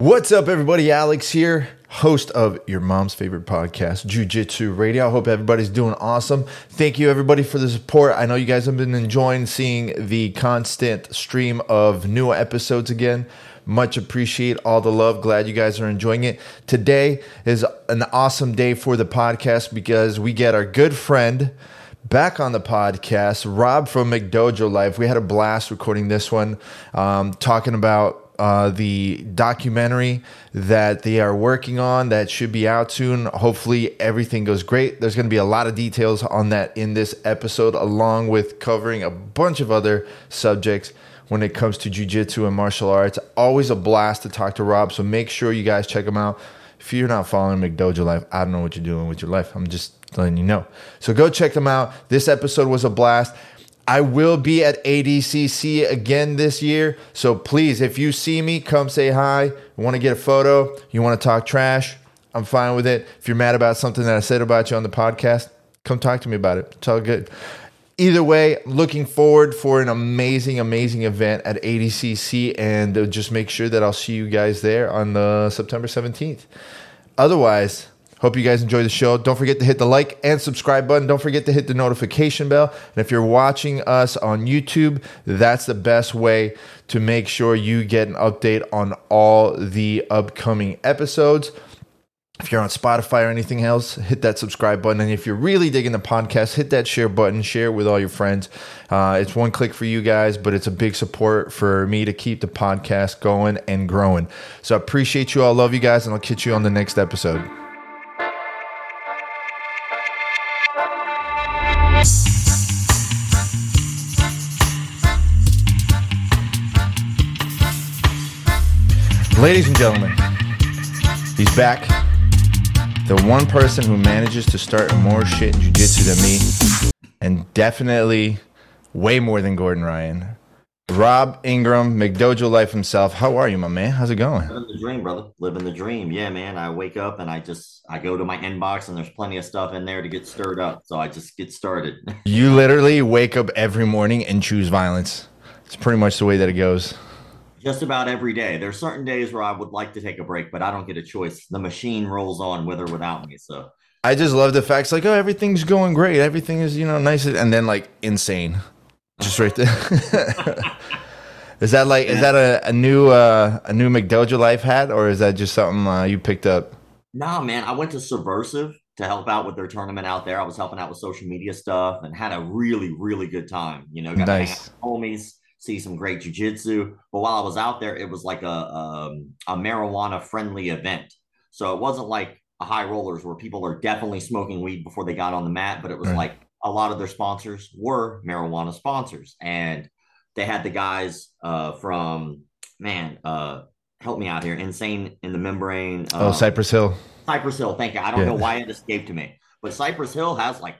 What's up, everybody? Alex here, host of your mom's favorite podcast, Jiu Jitsu Radio. I hope everybody's doing awesome. Thank you, everybody, for the support. I know you guys have been enjoying seeing the constant stream of new episodes again. Much appreciate all the love. Glad you guys are enjoying it. Today is an awesome day for the podcast because we get our good friend back on the podcast, Rob from McDojo Life. We had a blast recording this one, um, talking about uh, the documentary that they are working on that should be out soon. Hopefully, everything goes great. There's going to be a lot of details on that in this episode, along with covering a bunch of other subjects when it comes to jujitsu and martial arts. Always a blast to talk to Rob, so make sure you guys check him out. If you're not following McDojo Life, I don't know what you're doing with your life. I'm just letting you know. So go check them out. This episode was a blast. I will be at ADCC again this year. So please, if you see me, come say hi. You want to get a photo? You want to talk trash? I'm fine with it. If you're mad about something that I said about you on the podcast, come talk to me about it. It's all good. Either way, looking forward for an amazing, amazing event at ADCC and uh, just make sure that I'll see you guys there on the September 17th. Otherwise, Hope you guys enjoy the show. Don't forget to hit the like and subscribe button. Don't forget to hit the notification bell. And if you're watching us on YouTube, that's the best way to make sure you get an update on all the upcoming episodes. If you're on Spotify or anything else, hit that subscribe button. And if you're really digging the podcast, hit that share button, share it with all your friends. Uh, it's one click for you guys, but it's a big support for me to keep the podcast going and growing. So I appreciate you all. Love you guys, and I'll catch you on the next episode. Ladies and gentlemen, he's back. The one person who manages to start more shit in jiu-jitsu than me, and definitely way more than Gordon Ryan. Rob Ingram, McDojo Life himself. How are you, my man? How's it going? Living the dream, brother. Living the dream. Yeah, man. I wake up and I just I go to my inbox and there's plenty of stuff in there to get stirred up. So I just get started. you literally wake up every morning and choose violence. It's pretty much the way that it goes just about every day. There's certain days where I would like to take a break, but I don't get a choice. The machine rolls on with or without me. So I just love the facts like, oh, everything's going great. Everything is, you know, nice. And then like insane. Just right there. is that like, yeah. is that a, a new, uh, a new McDojo life hat or is that just something uh, you picked up? Nah, man. I went to Subversive to help out with their tournament out there. I was helping out with social media stuff and had a really, really good time. You know, got nice. to hang out with homies see some great jujitsu. But while I was out there, it was like a, a, um, a marijuana friendly event. So it wasn't like a high rollers where people are definitely smoking weed before they got on the mat, but it was right. like a lot of their sponsors were marijuana sponsors. And they had the guys uh, from, man, uh, help me out here, Insane in the Membrane. oh, um, Cypress Hill. Cypress Hill. Thank you. I don't yeah. know why it escaped to me, but Cypress Hill has like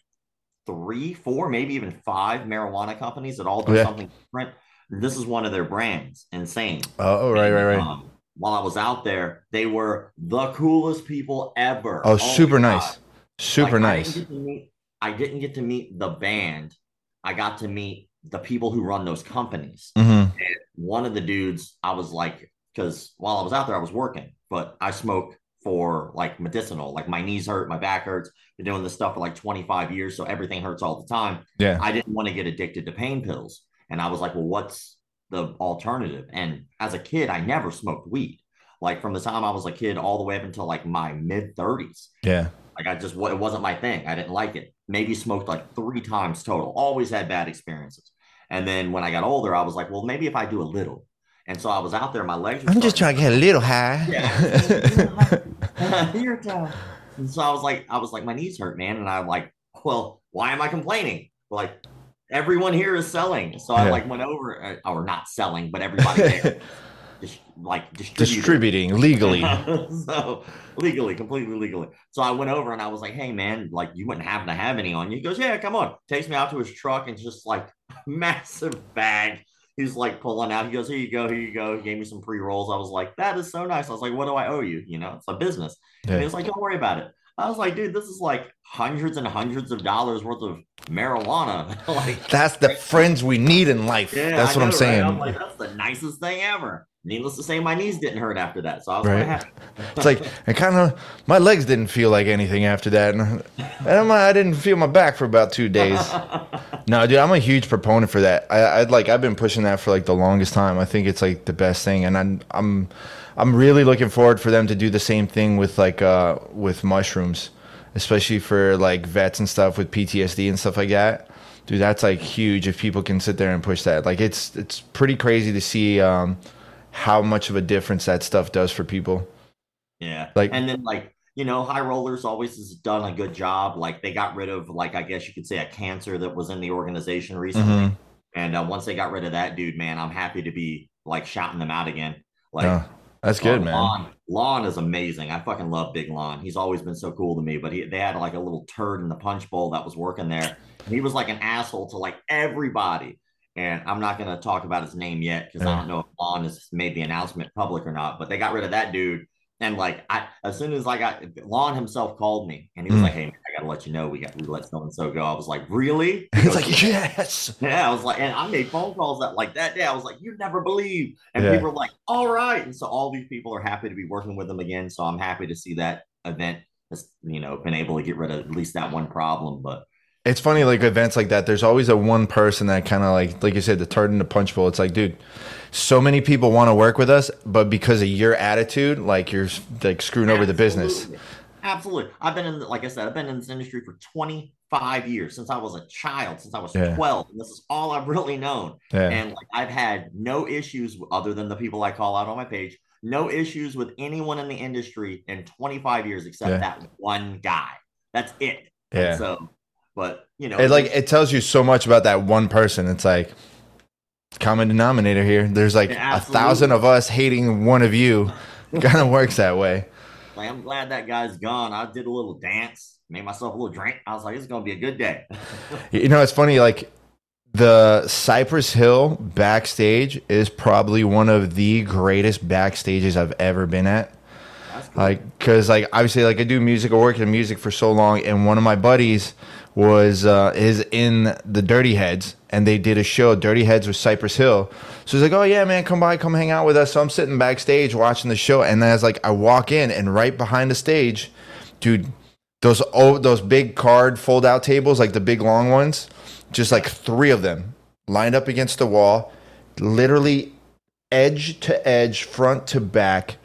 three, four, maybe even five marijuana companies that all do yeah. something different. This is one of their brands, Insane. Oh, right, and, right, right. Um, while I was out there, they were the coolest people ever. Oh, oh super nice. Super like, nice. I didn't, meet, I didn't, get to meet the band. I got to meet the people who run those companies. Mm-hmm. one of the dudes, I was like, because while I was out there, I was working, but I smoke for like medicinal. Like my knees hurt, my back hurts. Been doing this stuff for like 25 years, so everything hurts all the time. Yeah. I didn't want to get addicted to pain pills. And I was like, well, what's the alternative? And as a kid, I never smoked weed. Like from the time I was a kid all the way up until like my mid 30s. Yeah. Like I just, it wasn't my thing. I didn't like it. Maybe smoked like three times total. Always had bad experiences. And then when I got older, I was like, well, maybe if I do a little. And so I was out there, my legs. I'm just trying to get a little high. Yeah. And so I was like, I was like, my knees hurt, man. And I'm like, well, why am I complaining? Like, everyone here is selling. So I like went over, uh, or not selling, but everybody there, like distributing legally. so legally, completely legally. So I went over and I was like, "Hey, man, like you wouldn't happen to have any on you?" He goes, "Yeah, come on." Takes me out to his truck and just like massive bag. He's like pulling out. He goes, "Here you go, here you go." He gave me some pre rolls. I was like, "That is so nice." I was like, "What do I owe you?" You know, it's a business. Yeah. And he was like, "Don't worry about it." I was like, dude, this is like hundreds and hundreds of dollars worth of marijuana. like that's the friends we need in life. Yeah, that's what know, I'm saying. Right? I'm like, that's the nicest thing ever. Needless to say, my knees didn't hurt after that. So I was right. happy. it's like I kind of my legs didn't feel like anything after that, and, and I didn't feel my back for about two days. no, dude, I'm a huge proponent for that. I, I'd like I've been pushing that for like the longest time. I think it's like the best thing, and I'm I'm I'm really looking forward for them to do the same thing with like uh with mushrooms, especially for like vets and stuff with PTSD and stuff like that. Dude, that's like huge if people can sit there and push that. Like it's it's pretty crazy to see um how much of a difference that stuff does for people. Yeah. Like and then like you know, High Rollers always has done a good job. Like they got rid of like I guess you could say a cancer that was in the organization recently. Mm-hmm. And uh, once they got rid of that dude, man, I'm happy to be like shouting them out again. Like oh, that's good, uh, man. Lon, Lon is amazing. I fucking love Big Lon. He's always been so cool to me. But he, they had like a little turd in the punch bowl that was working there. And he was like an asshole to like everybody and I'm not going to talk about his name yet because yeah. I don't know if Lon has made the announcement public or not. But they got rid of that dude, and like I, as soon as I got Lon himself called me, and he was mm. like, "Hey, man, I got to let you know we got we let so and so go." I was like, "Really?" He's like, "Yes." Yeah, I was like, and I made phone calls that like that day. I was like, "You never believe," and yeah. people were like, "All right," and so all these people are happy to be working with them again. So I'm happy to see that event has you know been able to get rid of at least that one problem, but it's funny, like events like that. There's always a one person that kind of like, like you said, the turd in the punch bowl. It's like, dude, so many people want to work with us, but because of your attitude, like you're like screwing Absolutely. over the business. Absolutely, I've been in, like I said, I've been in this industry for 25 years since I was a child, since I was yeah. 12, and this is all I've really known. Yeah. And like I've had no issues other than the people I call out on my page. No issues with anyone in the industry in 25 years except yeah. that one guy. That's it. Yeah. And so but you know, it like it tells you so much about that one person. It's like common denominator here. There's like a thousand of us hating one of you. kind of works that way. Like I'm glad that guy's gone. I did a little dance, made myself a little drink. I was like, it's gonna be a good day. you know, it's funny. Like the Cypress Hill backstage is probably one of the greatest backstages I've ever been at. Cool. Like, cause like obviously, like I do music, I work in music for so long, and one of my buddies was uh, is in the Dirty Heads, and they did a show. Dirty Heads with Cypress Hill. So he's like, "Oh yeah, man, come by, come hang out with us." So I'm sitting backstage watching the show, and then as like I walk in, and right behind the stage, dude, those oh those big card fold out tables, like the big long ones, just like three of them lined up against the wall, literally edge to edge, front to back,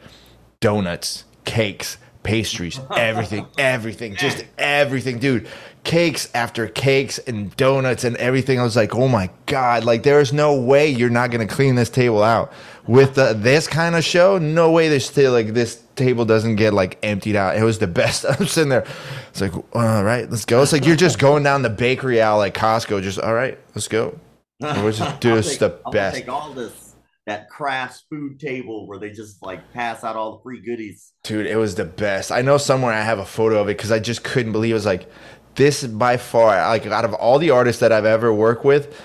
donuts, cakes, pastries, everything, everything, just everything, dude cakes after cakes and donuts and everything. I was like, oh my god! Like there is no way you're not gonna clean this table out with the, this kind of show. No way this still like this table doesn't get like emptied out. It was the best. I'm sitting there. It's like, all right, let's go. It's like you're just going down the bakery aisle like Costco. Just all right, let's go. We're just do this the I'll best. Take all this that craft food table where they just like pass out all the free goodies. Dude, it was the best. I know somewhere I have a photo of it because I just couldn't believe it was like this by far, like out of all the artists that I've ever worked with,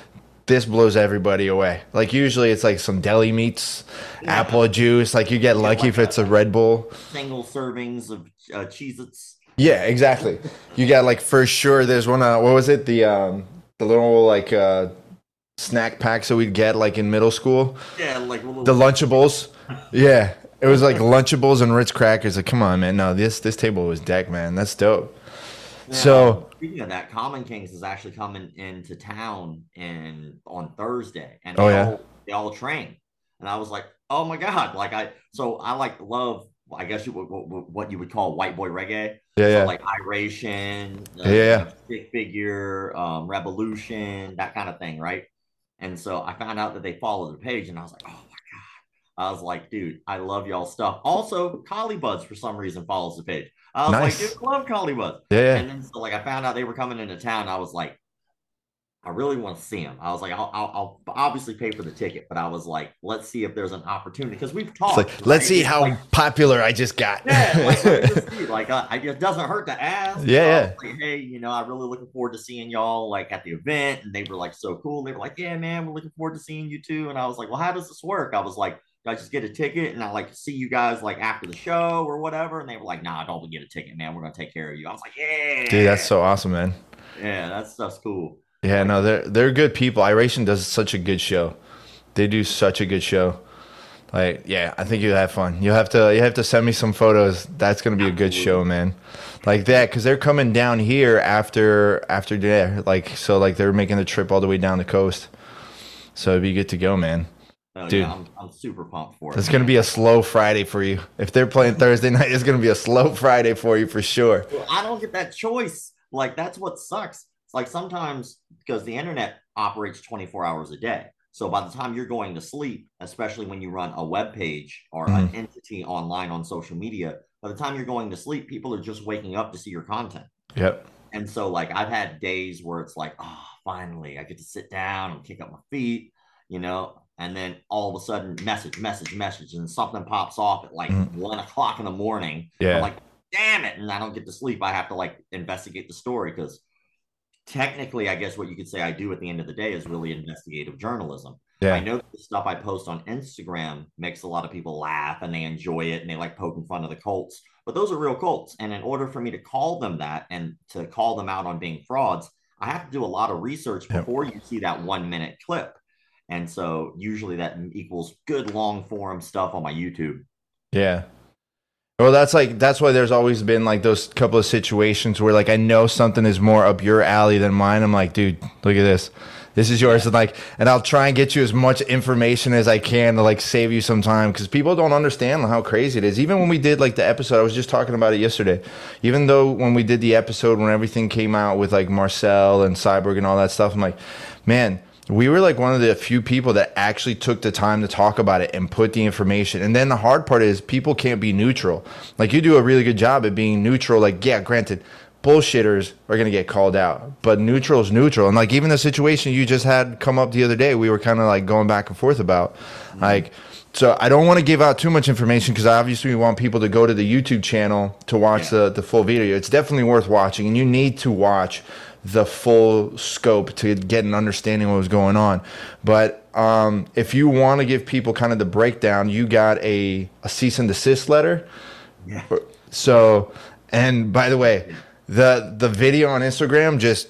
this blows everybody away. Like usually it's like some deli meats, yeah. apple juice. Like you get yeah, lucky like if it's a Red Bull. Single servings of uh, Cheez-Its. Yeah, exactly. you got like for sure. There's one. Uh, what was it? The um the little like uh snack packs that we'd get like in middle school. Yeah, like the Lunchables. yeah, it was like Lunchables and Ritz crackers. Like, come on, man. No, this this table was decked, man. That's dope so speaking of that, Common Kings is actually coming into town in on Thursday, and oh, they, yeah. all, they all train. And I was like, oh my god! Like I, so I like love. I guess you would what you would call white boy reggae. Yeah, so yeah. Like Iration, uh, yeah. Stick figure, um, Rebelution, that kind of thing, right? And so I found out that they follow the page, and I was like, oh my god! I was like, dude, I love y'all stuff. Also, Collie Buddz for some reason follows the page. I was nice. like, dude, I love Buddz. Yeah. And then so like I found out they were coming into town. I was like, I really want to see them. I was like, I'll, I'll, I'll, obviously pay for the ticket, but I was like, let's see if there's an opportunity because we've talked. Like, right? let's see how like, popular I just got. Yeah, like, like uh, it doesn't hurt to ask. Yeah, yeah. Like, hey, you know, I'm really looking forward to seeing y'all like at the event, and they were like so cool. They were like, yeah, man, we're looking forward to seeing you too. And I was like, well, how does this work? I was like, I just get a ticket and I like see you guys like after the show or whatever? And they were like, nah, don't get a ticket, man. We're gonna take care of you. I was like, yeah, dude, that's so awesome, man. Yeah, that's that's cool. Yeah, no, they're they're good people. Iration does such a good show. They do such a good show. Like, yeah, I think you have fun. You have to you have to send me some photos. That's gonna be Absolutely. a good show, man. Like that, because they're coming down here after after there. Like so, like they're making the trip all the way down the coast. So it'd be good to go, man. Oh, Dude, yeah, I'm, I'm, super pumped for it. It's gonna be a slow Friday for you. If they're playing Thursday night, it's gonna be a slow Friday for you for sure. Well, I don't get that choice. Like that's what sucks. It's like sometimes because the internet operates 24 hours a day. So by the time you're going to sleep, especially when you run a web page or mm-hmm. an entity online on social media, by the time you're going to sleep, people are just waking up to see your content. Yep. And so like I've had days where it's like, oh, finally I get to sit down and kick up my feet, you know, and then all of a sudden message, message, message, and something pops off at like mm-hmm. one o'clock in the morning. Yeah. I'm like, damn it. And I don't get to sleep. I have to like investigate the story because technically, I guess what you could say I do at the end of the day is really investigative journalism. Yeah. I know the stuff I post on Instagram makes a lot of people laugh and they enjoy it and they like poking fun of the cults, but those are real cults. And in order for me to call them that and to call them out on being frauds, I have to do a lot of research before you see that one minute clip. And so usually that equals good long form stuff on my YouTube. Yeah. Well, that's like that's why there's always been like those couple of situations where like I know something is more up your alley than mine. I'm like, dude, look at this. This is yours, and like, and I'll try and get you as much information as I can to like save you some time because people don't understand how crazy it is. Even when we did like the episode, I was just talking about it yesterday. Even though when we did the episode when everything came out with like Marcel and Cyborg and all that stuff, I'm like, man we were like one of the few people that actually took the time to talk about it and put the information. And then the hard part is people can't be neutral. Like you do a really good job at being neutral. Like, yeah, granted, bullshitters are going to get called out, but neutral is neutral. And like even the situation you just had come up the other day, we were kind of like going back and forth about. Mm-hmm. Like, so I don't want to give out too much information because obviously we want people to go to the YouTube channel to watch yeah. the, the full video. It's definitely worth watching, and you need to watch the full scope to get an understanding of what was going on. But um, if you want to give people kind of the breakdown, you got a, a cease and desist letter. Yeah. So, and by the way, the the video on Instagram just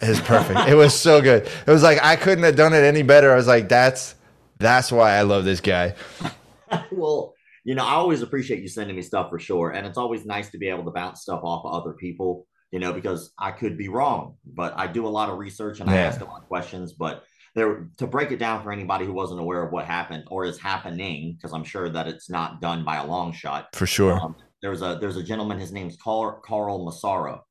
is perfect. it was so good. It was like I couldn't have done it any better. I was like, that's that's why I love this guy. well, you know, I always appreciate you sending me stuff for sure, and it's always nice to be able to bounce stuff off of other people you know, because I could be wrong, but I do a lot of research and yeah. I ask a lot of questions. But there to break it down for anybody who wasn't aware of what happened or is happening, because I'm sure that it's not done by a long shot. For sure. Um, there's a there's a gentleman, his name's Carl Carl Massaro.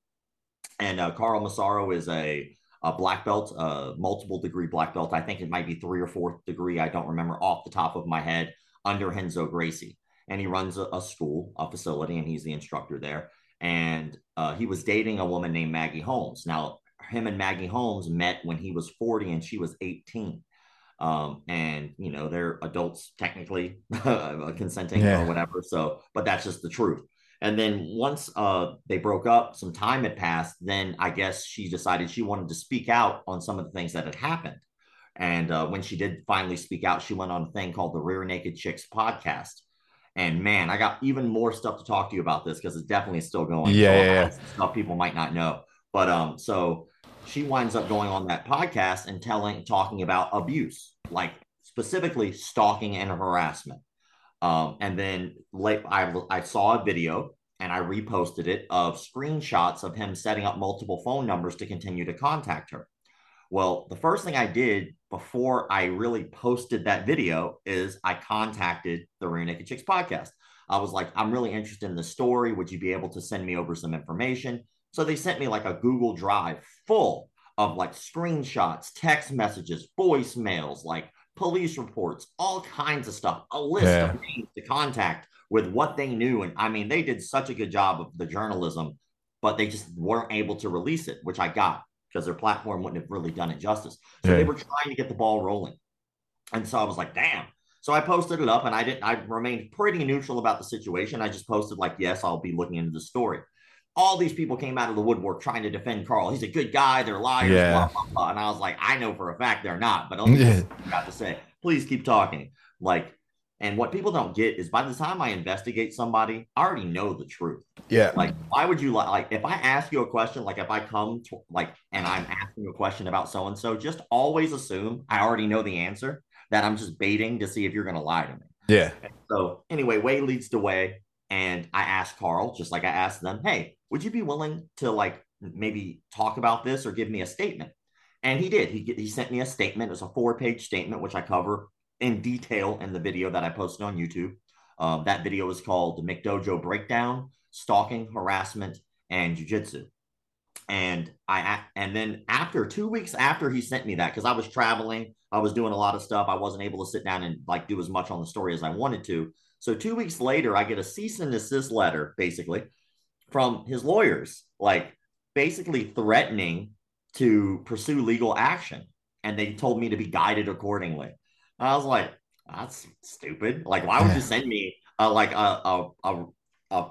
And uh, Carl Massaro is a a black belt, a multiple degree black belt. I think it might be three or fourth degree. I don't remember off the top of my head under Renzo Gracie. And he runs a, a school, a facility, and he's the instructor there and uh, he was dating a woman named Maggie Holmes. Now, him and Maggie Holmes met when he was 40 and she was 18. Um, and you know, they're adults technically consenting yeah. or whatever. So, but that's just the truth. And then once uh, they broke up, some time had passed. Then I guess she decided she wanted to speak out on some of the things that had happened. And uh, when she did finally speak out, she went on a thing called the Rear Naked Chicks podcast. And man, I got even more stuff to talk to you about this because it's definitely still going. Yeah, yeah, yeah. stuff people might not know. But um, so she winds up going on that podcast and telling, talking about abuse, like specifically stalking and harassment. Um, and then late, I I saw a video and I reposted it of screenshots of him setting up multiple phone numbers to continue to contact her. Well, the first thing I did before I really posted that video is I contacted the Rear Naked Chicks podcast. I was like, I'm really interested in the story. Would you be able to send me over some information? So they sent me like a Google Drive full of like screenshots, text messages, voicemails, like police reports, all kinds of stuff, a list yeah. of names to contact with what they knew. And I mean, they did such a good job of the journalism, but they just weren't able to release it, which I got because their platform wouldn't have really done it justice. So yeah. they were trying to get the ball rolling. And so I was like, damn. So I posted it up and I didn't, I remained pretty neutral about the situation. I just posted, like, yes, I'll be looking into the story. All these people came out of the woodwork trying to defend Carl. He's a good guy. They're liars. Yeah. Blah, blah, blah. And I was like, I know for a fact they're not, but yeah. got to say, please keep talking. Like, and what people don't get is by the time I investigate somebody, I already know the truth. Yeah. Like, why would you like, like if I ask you a question, like if I come to like and I'm asking a question about so and so, just always assume I already know the answer that I'm just baiting to see if you're going to lie to me. Yeah. So anyway, way leads to way. And I asked Carl, just like I asked them, hey, would you be willing to like maybe talk about this or give me a statement? And he did. He, he sent me a statement. It was a four page statement, which I cover in detail in the video that I posted on YouTube. Um, that video is called McDojo Breakdown Stalking, Harassment, and Jiu Jitsu. And I and then after two weeks after he sent me that, because I was traveling, I was doing a lot of stuff. I wasn't able to sit down and like do as much on the story as I wanted to. So two weeks later, I get a cease and desist letter, basically, from his lawyers, like basically threatening to pursue legal action. And they told me to be guided accordingly. I was like, that's stupid. Like, why would you send me uh, like a, a, a, a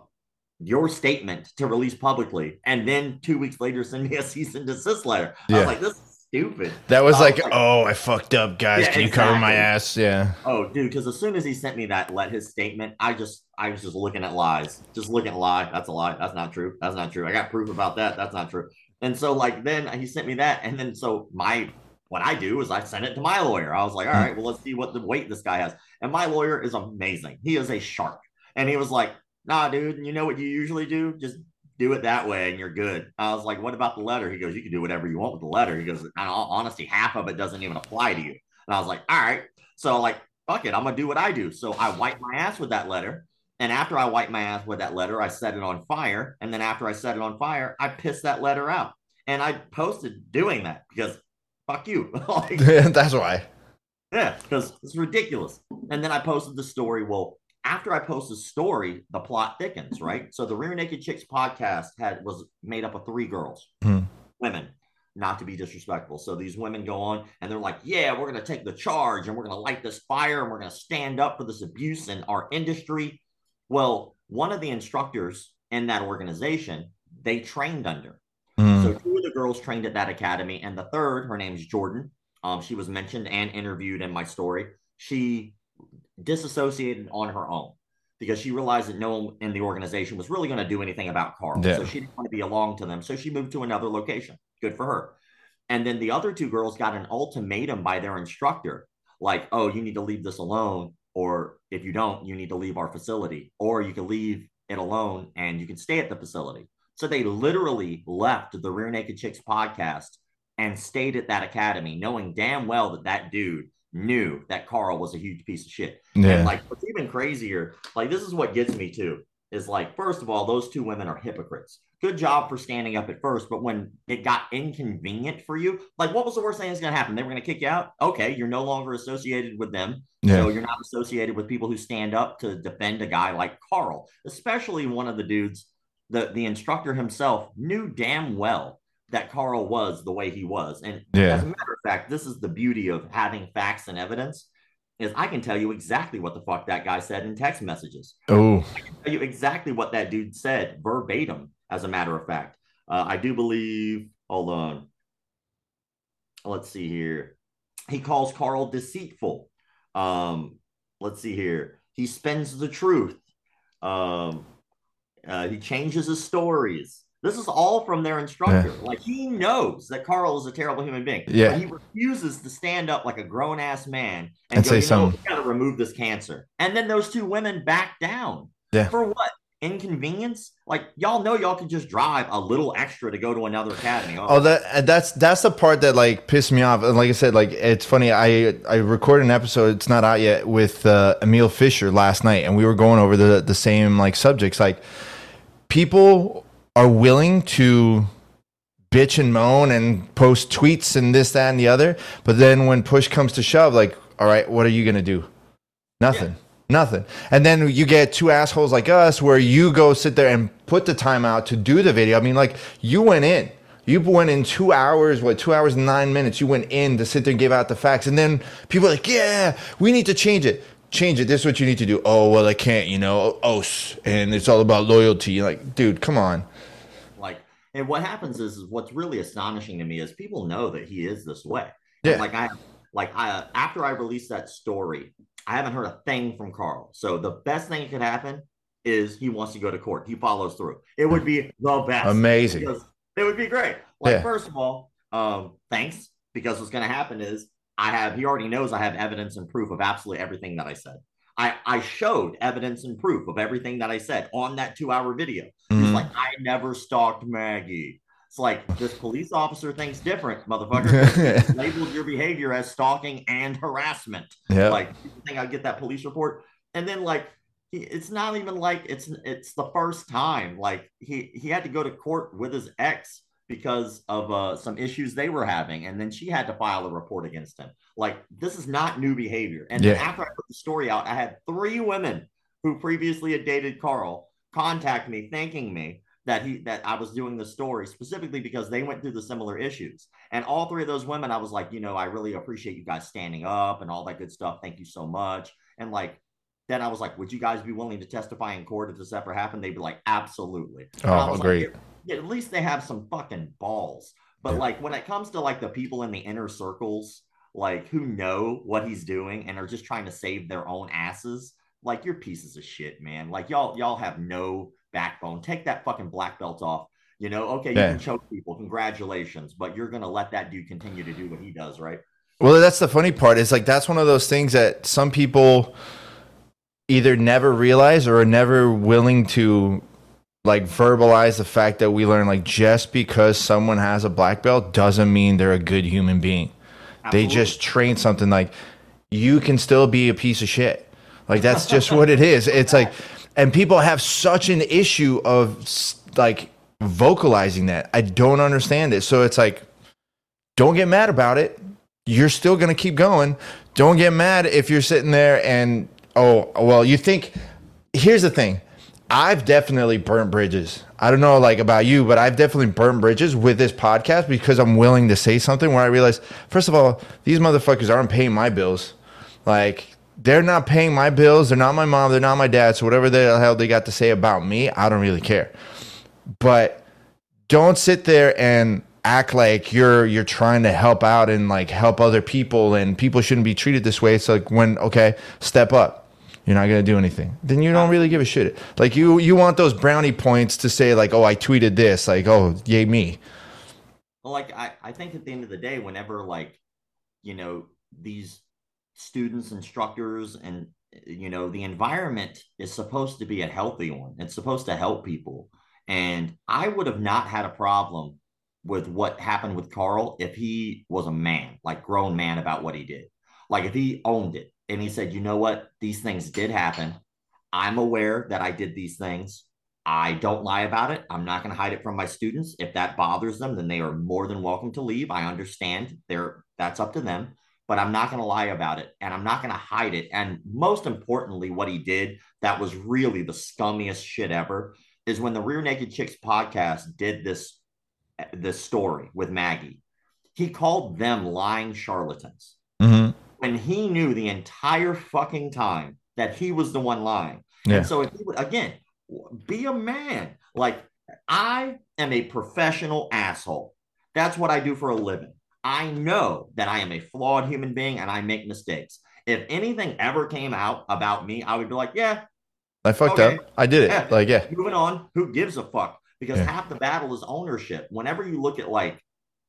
your statement to release publicly and then two weeks later send me a cease and desist letter? Yeah. I was like, this is stupid. That was, like, like, oh, I fucked up, guys. Yeah, Can you exactly. cover my ass? Yeah. Oh, dude, because as soon as he sent me that, let his statement, I just, I was just looking at lies, just looking at lie. That's a lie. That's not true. That's not true. I got proof about that. That's not true. And so, like, then he sent me that, and then so my what I do is I send it to my lawyer. I was like, all right, well, let's see what the weight this guy has. And my lawyer is amazing. He is a shark. And he was like, nah, dude, you know what you usually do? Just do it that way and you're good. I was like, what about the letter? He goes, you can do whatever you want with the letter. He goes, in all honesty, half of it doesn't even apply to you. And I was like, all right. So like, fuck it, I'm gonna do what I do. So I wipe my ass with that letter. And after I wipe my ass with that letter, I set it on fire. And then after I set it on fire, I pissed that letter out. And I posted doing that because fuck you. like, That's why. Yeah, because it's ridiculous. And then I posted the story. Well, after I post the story, the plot thickens, right? So the Rear Naked Chicks podcast had was made up of three girls, mm. women, not to be disrespectful. So these women go on and they're like, "Yeah, we're gonna take the charge and we're gonna light this fire and we're gonna stand up for this abuse in our industry." Well, one of the instructors in that organization they trained under. Mm. So two of the girls trained at that academy, and the third, her name's Jordan. Um, she was mentioned and interviewed in my story. She disassociated on her own because she realized that no one in the organization was really going to do anything about Carl. Yeah. So she didn't want to be along to them. So she moved to another location. Good for her. And then the other two girls got an ultimatum by their instructor like, oh, you need to leave this alone. Or if you don't, you need to leave our facility. Or you can leave it alone and you can stay at the facility. So they literally left the Rear Naked Chicks podcast and stayed at that academy, knowing damn well that that dude knew that Carl was a huge piece of shit. Yeah. And like what's even crazier, like this is what gets me too, is like, first of all, those two women are hypocrites. Good job for standing up at first, but when it got inconvenient for you, like what was the worst thing that's gonna happen? They were gonna kick you out. Okay, you're no longer associated with them. Yeah. So you're not associated with people who stand up to defend a guy like Carl, especially one of the dudes the the instructor himself knew damn well that Carl was the way he was. And yeah. as a matter of fact, this is the beauty of having facts and evidence is I can tell you exactly what the fuck that guy said in text messages. Oh, I can tell you exactly what that dude said verbatim. As a matter of fact, uh, I do believe. Hold on. Let's see here. He calls Carl deceitful. Um, let's see here. He spends the truth. Um, uh, he changes his stories. This is all from their instructor. Yeah. Like he knows that Carl is a terrible human being. Yeah. he refuses to stand up like a grown ass man and, and go, say something. Got to remove this cancer. And then those two women back down. Yeah. For what? Inconvenience? Like y'all know y'all can just drive a little extra to go to another academy. Oh, oh that that's that's the part that like pissed me off. And like I said, like it's funny. I I recorded an episode. It's not out yet with uh, Emil Fischer last night, and we were going over the the same like subjects like people are willing to bitch and moan and post tweets and this, that, and the other. But then when push comes to shove, like, all right, what are you going to do? Nothing. Yeah. Nothing. And then you get two assholes like us where you go sit there and put the time out to do the video. I mean, like, you went in. You went in two hours, what, two hours and nine minutes. You went in to sit there and give out the facts. And then people are like, yeah, we need to change it change it. This is what you need to do. Oh well, I can't. You know, oh, and it's all about loyalty. Like, dude, come on. Like, and what happens is, is what's really astonishing to me is people know that he is this way. Yeah. And like I, like I, after I released that story, I haven't heard a thing from Carl. So the best thing that could happen is he wants to go to court. He follows through. It would be the best. Amazing. It would be great. Like, yeah. first of all, um, thanks, because what's going to happen is I have, he already knows I have evidence and proof of absolutely everything that I said. I, I showed evidence and proof of everything that I said on that two hour video. Mm-hmm. He's like, I never stalked Maggie. It's like this police officer thinks different, motherfucker. labeled your behavior as stalking and harassment. Yeah. Like, you think I get that police report? And then like it's not even like it's it's the first time. Like he he had to go to court with his ex because of uh, some issues they were having, and then she had to file a report against him. Like this is not new behavior. And yeah. after I put the story out, I had three women who previously had dated Carl contact me thanking me that he that I was doing the story specifically because they went through the similar issues. And all three of those women, I was like, you know, I really appreciate you guys standing up and all that good stuff. Thank you so much. And like then I was like, would you guys be willing to testify in court if this ever happened? They'd be like, absolutely. oh, great. Like, at least they have some fucking balls. But yeah. like when it comes to like the people in the inner circles, like who know what he's doing and are just trying to save their own asses, like you're pieces of shit, man. Like y'all, y'all have no backbone. Take that fucking black belt off. You know, okay, you yeah. can choke people. Congratulations, but you're gonna let that dude continue to do what he does, right? Well, that's the funny part. Is like that's one of those things that some people either never realize or are never willing to like verbalize the fact that we learn like just because someone has a black belt doesn't mean they're a good human being. Absolutely. They just train something like you can still be a piece of shit. Like that's just what it is. It's like and people have such an issue of like vocalizing that. I don't understand it. So it's like don't get mad about it. You're still going to keep going. Don't get mad if you're sitting there and Oh, well, you think here's the thing. I've definitely burnt bridges. I don't know like about you, but I've definitely burnt bridges with this podcast because I'm willing to say something where I realize, first of all, these motherfuckers aren't paying my bills. Like they're not paying my bills. They're not my mom. They're not my dad. So whatever the hell they got to say about me, I don't really care. But don't sit there and act like you're you're trying to help out and like help other people and people shouldn't be treated this way. It's like when okay, step up you're not to do anything. Then you don't really give a shit. Like you, you want those brownie points to say like, oh, I tweeted this, like, oh, yay me. Well, like I, I think at the end of the day, whenever like, you know, these students, instructors, and you know, the environment is supposed to be a healthy one. It's supposed to help people. And I would have not had a problem with what happened with Carl if he was a man, like grown man about what he did. Like if he owned it and he said, you know what? These things did happen. I'm aware that I did these things. I don't lie about it. I'm not going to hide it from my students. If that bothers them, then they are more than welcome to leave. I understand. They're that's up to them, but I'm not going to lie about it and I'm not going to hide it. And most importantly, what he did that was really the scummiest shit ever is when the Rear Naked Chicks podcast did this this story with Maggie. He called them lying charlatans. When he knew the entire fucking time that he was the one lying. Yeah. And so if he would again be a man, like I am a professional asshole. That's what I do for a living. I know that I am a flawed human being and I make mistakes. If anything ever came out about me, I would be like, yeah. I fucked okay. up. I did it. Yeah. Like, yeah. Moving on. Who gives a fuck? Because yeah. half the battle is ownership. Whenever you look at like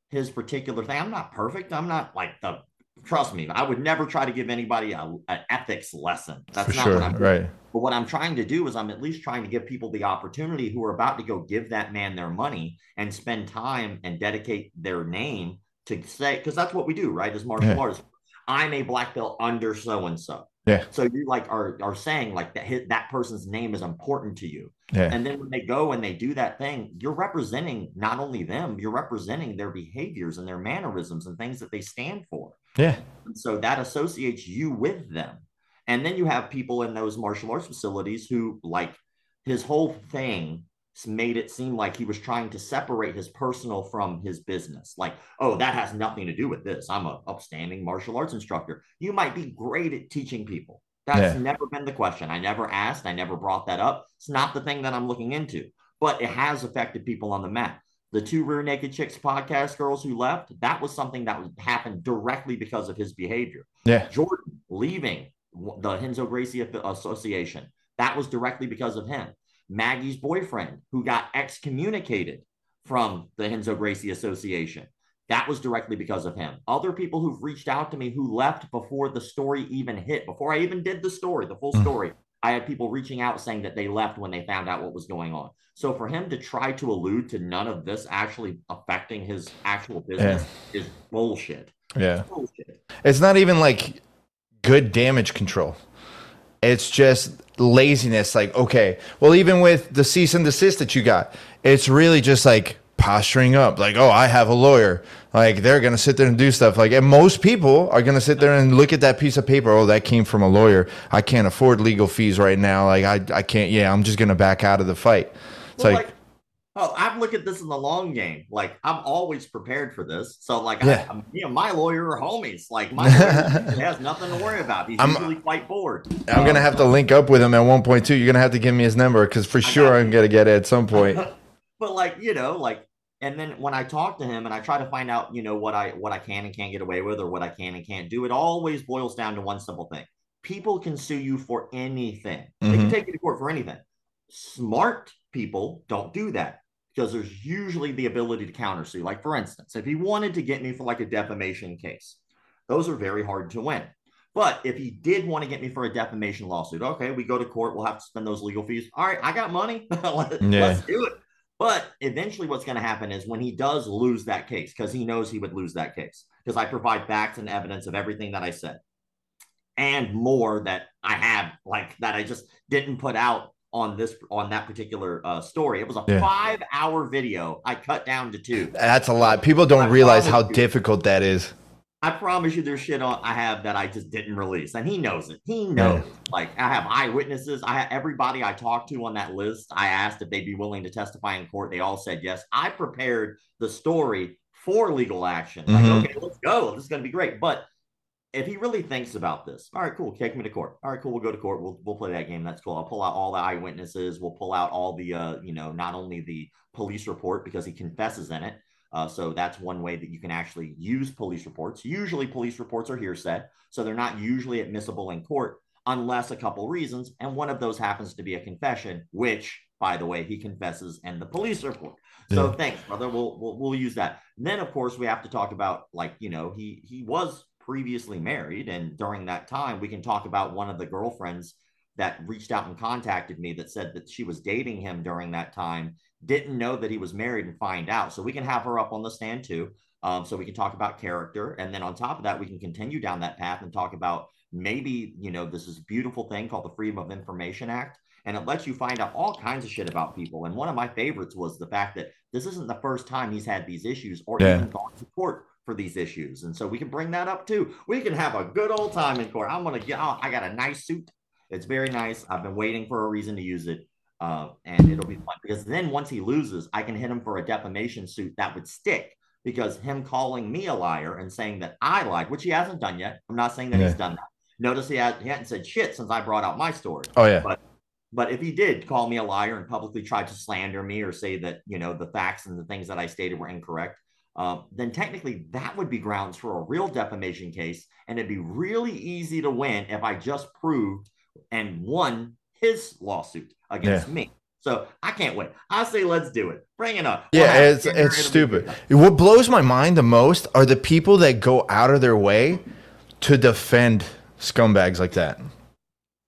his particular thing, I'm not perfect. I'm not like the trust me, I would never try to give anybody a, an ethics lesson. That's For not sure. what I'm doing. Right. But what I'm trying to do is I'm at least trying to give people the opportunity who are about to go give that man their money and spend time and dedicate their name to say, because that's what we do, right? As martial yeah. artists, I'm a black belt under so and so. Yeah. So you like are are saying like that his, that person's name is important to you. Yeah. And then when they go and they do that thing, you're representing not only them, you're representing their behaviors and their mannerisms and things that they stand for. Yeah. And so that associates you with them. And then you have people in those martial arts facilities who like his whole thing made it seem like he was trying to separate his personal from his business. Like, oh, that has nothing to do with this. I'm a upstanding martial arts instructor. You might be great at teaching people. That's yeah. never been the question. I never asked. I never brought that up. It's not the thing that I'm looking into, but it has affected people on the mat. The two Rear Naked Chicks podcast girls who left, that was something that happened directly because of his behavior. Yeah. Jordan leaving the Renzo Gracie Association, that was directly because of him. Maggie's boyfriend, who got excommunicated from the Renzo Gracie Association. that was directly because of him. Other people who've reached out to me who left before the story even hit, before I even did the story, the full mm. I had people reaching out saying that they left when they found out what was going on. So for him to try to allude to none of this actually affecting his actual business yeah. is bullshit. Yeah. It's, bullshit. it's not even like good damage control. It's just laziness. Like, okay, well, even with the cease and desist that you got, it's really just like posturing up. Like, oh, I have a lawyer. Like, they're going to sit there and do stuff. Like, and most people are going to sit there and look at that piece of paper. Oh, that came from a lawyer. I can't afford legal fees right now. Like, I, I can't, yeah, I'm just going to back out of the fight. It's well, like, like Oh, I look at this in the long game. Like I'm always prepared for this. So like, yeah. I, am you know, my lawyer are homies. Like my lawyer has nothing to worry about. He's I'm, usually quite bored. I'm um, gonna have to link up with him at one point too. You're gonna have to give me his number because for I sure I'm gonna get it at some point. but like you know, like, and then when I talk to him and I try to find out, you know, what I what I can and can't get away with or what I can and can't do, it always boils down to one simple thing: people can sue you for anything. Mm-hmm. They can mm-hmm. take you to court for anything. Smart people don't do that because there's usually the ability to countersue. Like, for instance, if he wanted to get me for like a defamation case, those are very hard to win. But if he did want to get me for a defamation lawsuit, okay, we go to court, we'll have to spend those legal fees. All right, I got money. Let's yeah. do it. But eventually, what's going to happen is when he does lose that case, because he knows he would lose that case, because I provide facts and evidence of everything that I said and more that I have, like that I just didn't put out on this on that particular uh, story. It was a yeah. five hour video. I cut down to two. That's a lot. People don't I realize how difficult that is. I promise you, there's shit on I have that I just didn't release, and he knows it. He knows. Yeah. Like I have eyewitnesses. I have everybody I talked to on that list. I asked if they'd be willing to testify in court. They all said yes. I prepared the story for legal action. Like, mm-hmm. okay, let's go. This is going to be great. But if he really thinks about this, all right, cool, take me to court. All right, cool, we'll go to court. We'll we'll play that game. That's cool. I'll pull out all the eyewitnesses. We'll pull out all the uh, you know, not only the police report because he confesses in it. Uh, so that's one way that you can actually use police reports. Usually, police reports are hearsay, so they're not usually admissible in court unless a couple reasons, and one of those happens to be a confession, which, by the way, he confesses in the police report. So yeah. thanks, brother. We'll, we'll we'll use that. And then, of course, we have to talk about like you know he he was previously married. And during that time, we can talk about one of the girlfriends that reached out and contacted me that said that she was dating him during that time, didn't know that he was married and find out. So we can have her up on the stand too. Um, so we can talk about character. And then on top of that, we can continue down that path and talk about maybe, you know, this is a beautiful thing called the Freedom of Information Act. And it lets you find out all kinds of shit about people. And one of my favorites was the fact that this isn't the first time he's had these issues or yeah. even gone to court for these issues. And so we can bring that up too. We can have a good old time in court. I'm going to get, oh, I got a nice suit. It's very nice. I've been waiting for a reason to use it. Uh, and it'll be fun because then once he loses, I can hit him for a defamation suit that would stick because him calling me a liar and saying that I lied, which he hasn't done yet. I'm not saying that yeah. he's done that. Notice he, has, he hadn't said shit since I brought out my story. Oh, yeah. But but if he did call me a liar and publicly tried to slander me or say that you know the facts and the things that I stated were incorrect, uh, then technically that would be grounds for a real defamation case. And it'd be really easy to win if I just proved and won his lawsuit against yeah. me. So I can't wait. I say let's do it. Bring it up. Yeah, it's it's stupid. What blows my mind the most are the people that go out of their way to defend scumbags like that.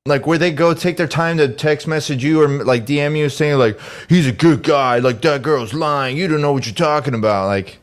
Like where they go take their time to text message you or like DM you saying like he's a good guy, like that girl's lying, you don't know what you're talking about. Like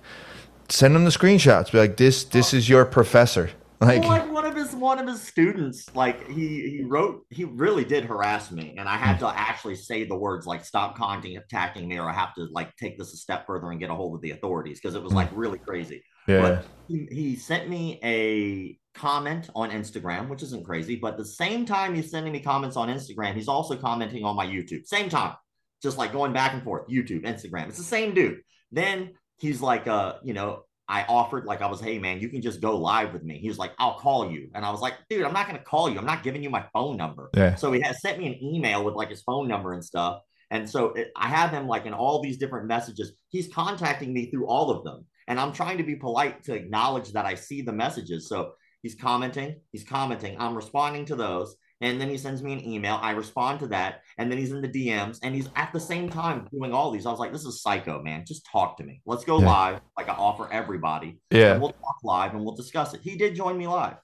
send them the screenshots. Be like, this this is your professor. Like, well, like one of his one of his students, like he he wrote, he really did harass me, and I had to actually say the words like "stop contacting me," or I have to like take this a step further and get a hold of the authorities because it was like really crazy. Yeah. But he, he sent me a comment on Instagram, which isn't crazy, but the same time he's sending me comments on Instagram, he's also commenting on my YouTube. Same time, just like going back and forth, YouTube, Instagram. It's the same dude. Then he's like, uh, you know, I offered, like, I was, hey, man, you can just go live with me. He was like, I'll call you. And I was like, dude, I'm not going to call you. I'm not giving you my phone number. Yeah. So he has sent me an email with like his phone number and stuff. And so it, I have him like in all these different messages. He's contacting me through all of them. And I'm trying to be polite to acknowledge that I see the messages. So he's commenting, he's commenting. I'm responding to those. And then he sends me an email. I respond to that, and then he's in the DMs, and he's at the same time doing all these. I was like, "This is psycho, man. Just talk to me. Let's go yeah. live, like I offer everybody. Yeah, we'll talk live and we'll discuss it." He did join me live,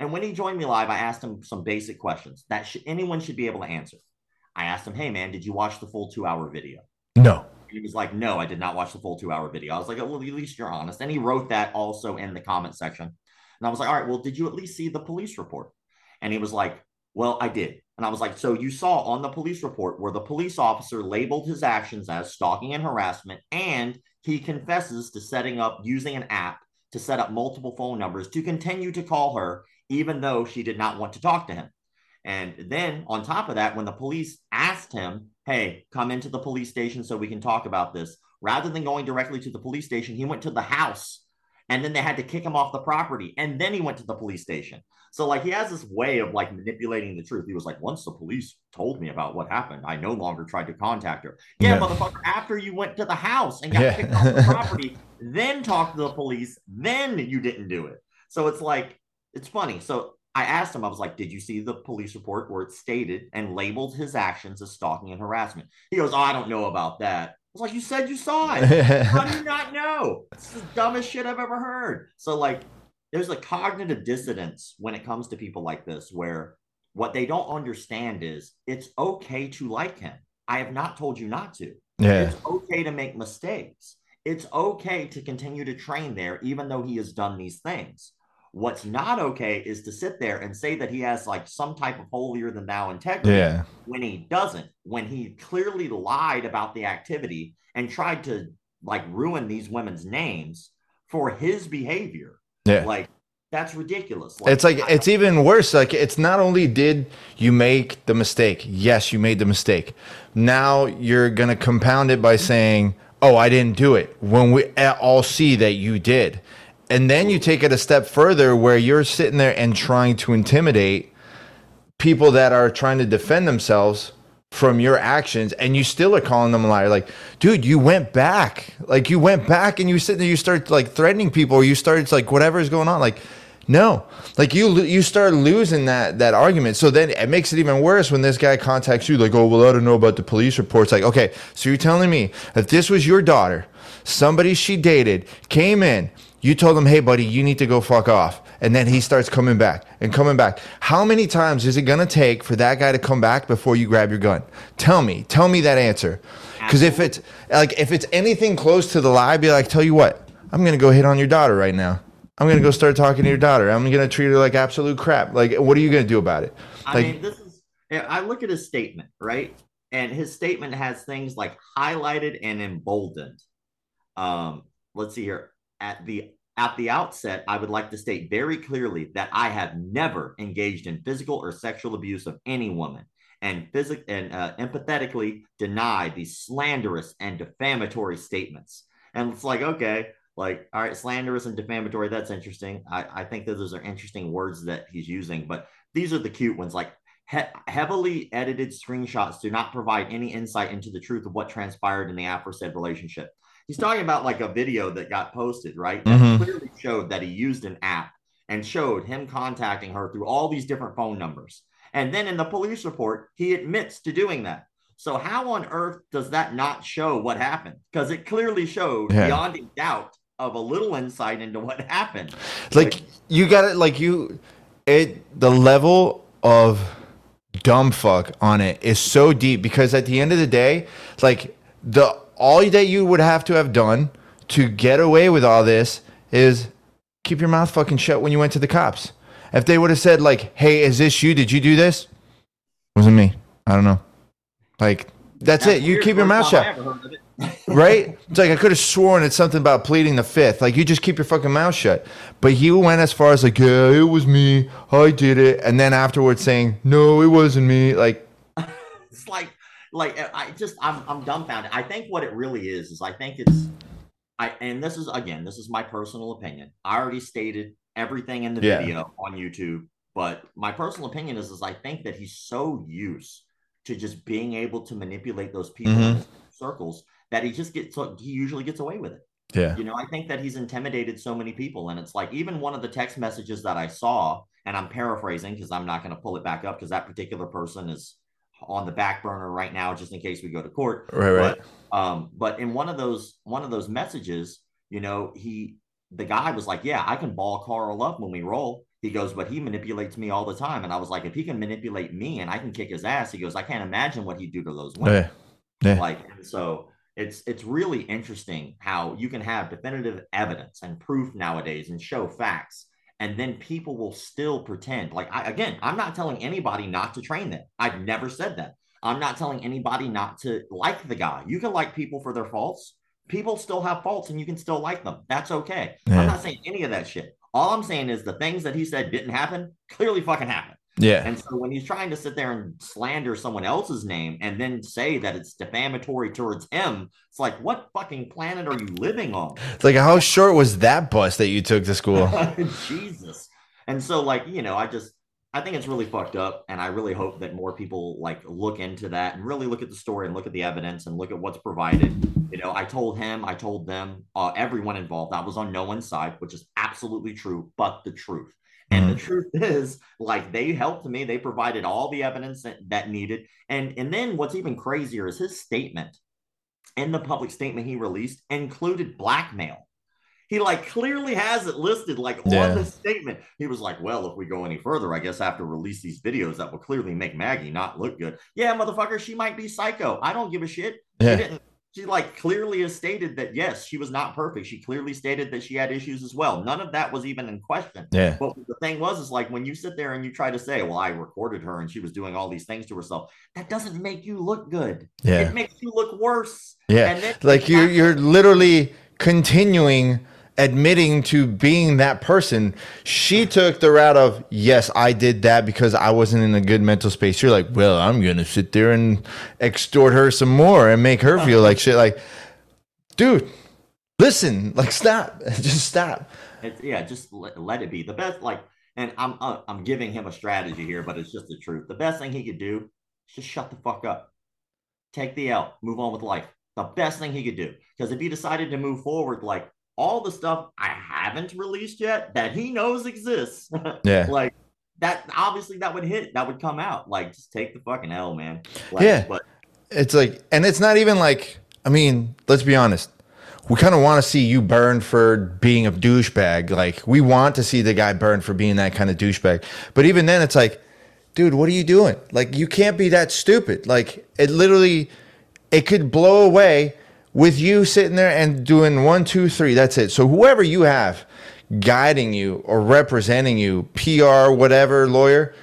and when he joined me live, I asked him some basic questions that sh- anyone should be able to answer. I asked him, "Hey, man, did you watch the full two-hour video?" No. He was like, "No, I did not watch the full two-hour video." I was like, "Well, at least you're honest." And he wrote that also in the comment section, and I was like, "All right, well, did you at least see the police report?" And he was like, "Well, I did." And I was like, so you saw on the police report where the police officer labeled his actions as stalking and harassment, and he confesses to setting up using an app to set up multiple phone numbers to continue to call her, even though she did not want to talk to him. And then on top of that, when the police asked him, hey, come into the police station so we can talk about this, rather than going directly to the police station, he went to the house and then they had to kick him off the property. And then he went to the police station. So like he has this way of like manipulating the truth. He was like, once the police told me about what happened, I no longer tried to contact her. Yeah, yeah. motherfucker. After you went to the house and got yeah. kicked off the property, then talked to the police, then you didn't do it. So it's like it's funny. So I asked him, I was like, did you see the police report where it stated and labeled his actions as stalking and harassment? He goes, oh, I don't know about that. I was like, you said you saw it. How do you not know? It's the dumbest shit I've ever heard. So like there's a cognitive dissonance when it comes to people like this where what they don't understand is it's okay to like him. I have not told you not to. Yeah. It's okay to make mistakes. It's okay to continue to train there, even though he has done these things. What's not okay is to sit there and say that he has like some type of holier than thou integrity yeah. when he doesn't, when he clearly lied about the activity and tried to like ruin these women's names for his behavior. Yeah. Like that's ridiculous. Like, it's like I, it's even worse. Like it's not only did you make the mistake, yes, you made the mistake. Now you're gonna compound it by saying, "Oh, I didn't do it." When we eh, all see that you did, and then you take it a step further, where you're sitting there and trying to intimidate people that are trying to defend themselves from your actions and you still are calling them a liar. Like dude you went back. Like you went back and you sit there you start like threatening people or you started like whatever is going on. Like no. Like you you start losing that that argument. So then it makes it even worse when this guy contacts you like oh well i don't know about the police reports. Like okay so you're telling me if this was your daughter somebody she dated came in you told them hey buddy you need to go fuck off and then he starts coming back and coming back. How many times is it going to take for that guy to come back before you grab your gun? Tell me, tell me that answer. Because if it's like if it's anything close to the lie, I'd be like, tell you what, I'm going to go hit on your daughter right now. I'm going to go start talking to your daughter. I'm going to treat her like absolute crap. Like, what are you going to do about it? Like, I mean, this is. I look at his statement, right? And his statement has things like highlighted and emboldened. Um, let's see here. At the at the outset, I would like to state very clearly that I have never engaged in physical or sexual abuse of any woman and physic and uh, empathetically deny these slanderous and defamatory statements. And it's like, okay, like, all right, slanderous and defamatory, that's interesting. I, I think that those are interesting words that he's using, but these are the cute ones. Like, he- heavily edited screenshots do not provide any insight into the truth of what transpired in the aforesaid relationship he's talking about like a video that got posted, right? That mm-hmm. clearly showed that he used an app and showed him contacting her through all these different phone numbers. And then in the police report, he admits to doing that. So how on earth does that not show what happened? Because it clearly showed yeah. beyond a doubt of a little insight into what happened. Like, like you got it. Like you, it the level of dumb fuck on it is so deep because at the end of the day, like the all that you would have to have done to get away with all this is keep your mouth fucking shut when you went to the cops. If they would have said like, "Hey, is this you? Did you do this?" It wasn't me. I don't know. Like that's, that's it. You keep your mouth shut. right? It's like I could have sworn it's something about pleading the fifth. Like you just keep your fucking mouth shut. But he went as far as like, yeah, it was me. I did it. And then afterwards saying, no, it wasn't me. Like it's like like uh, I just I'm I'm dumbfounded. I think what it really is is I think it's I and this is again this is my personal opinion. I already stated everything in the yeah. video on YouTube, but my personal opinion is is I think that he's so used to just being able to manipulate those people mm-hmm. in circles that he just gets he usually gets away with it. Yeah. You know, I think that he's intimidated so many people and it's like even one of the text messages that I saw and I'm paraphrasing because I'm not going to pull it back up because that particular person is on the back burner right now, just in case we go to court. Right, right. But, um, but in one of those one of those messages, you know, he the guy was like, "Yeah, I can ball Carl up when we roll." He goes, "But he manipulates me all the time." And I was like, "If he can manipulate me and I can kick his ass," he goes, "I can't imagine what he'd do to those women." Yeah. yeah. Like, so it's it's really interesting how you can have definitive evidence and proof nowadays and show facts and then people will still pretend. Like I, again i'm not telling anybody not to train them. I've never said that. I'm not telling anybody not to like the guy. You can like people for their faults. People still have faults and you can still like them. That's okay. Yeah. i'm not saying any of that shit. All i'm saying is the things that he said didn't happen clearly fucking happened yeah. And so when he's trying to sit there and slander someone else's name and then say that it's defamatory towards him, it's like, what fucking planet are you living on? It's like, how short was that bus that you took to school? Jesus. And so, like, you know, I just, I think it's really fucked up. And I really hope that more people like look into that and really look at the story and look at the evidence and look at what's provided. You know, I told him, I told them, uh, everyone involved, I was on no one's side, which is absolutely true, but the truth. And mm-hmm. the truth is, like they helped me, they provided all the evidence that, that needed. And and then what's even crazier is his statement in the public statement he released included blackmail. He like clearly has it listed like yeah. on the statement. He was like, "Well, if we go any further, I guess I have to release these videos that will clearly make Maggie not look good." Yeah, motherfucker, she might be psycho. I don't give a shit. Yeah. She didn't she like clearly has stated that yes, she was not perfect. She clearly stated that she had issues as well. None of that was even in question. Yeah. But the thing was, is like when you sit there and you try to say, "Well, I recorded her and she was doing all these things to herself," that doesn't make you look good. Yeah. It makes you look worse. Yeah. like you're you're literally continuing admitting to being that person. She took the route of, yes, I did that because I wasn't in a good mental space. You're like, well, I'm going to sit there and extort her some more and make her feel like shit. Like, dude, listen, like, stop. just stop. It's, yeah, just let, let, it be. The best, like, and I'm, uh, I'm giving him a strategy here, but it's just the truth. The best thing he could do is just shut the fuck up. Take the L, move on with life. The best thing he could do. Because if he decided to move forward, like, all the stuff I haven't released yet that he knows exists. Yeah. like that obviously that would hit, that would come out. Like just take the fucking L, man. Like, yeah. But it's like and it's not even like I mean, let's be honest. We kind of want to see you burn for being a douchebag. Like we want to see the guy burn for being that kind of douchebag. But even then it's like, dude, what are you doing? Like you can't be that stupid. Like it literally it could blow away with you sitting there and doing one, two, three. That's it. So whoever you have guiding you or representing you, PR, whatever, lawyer,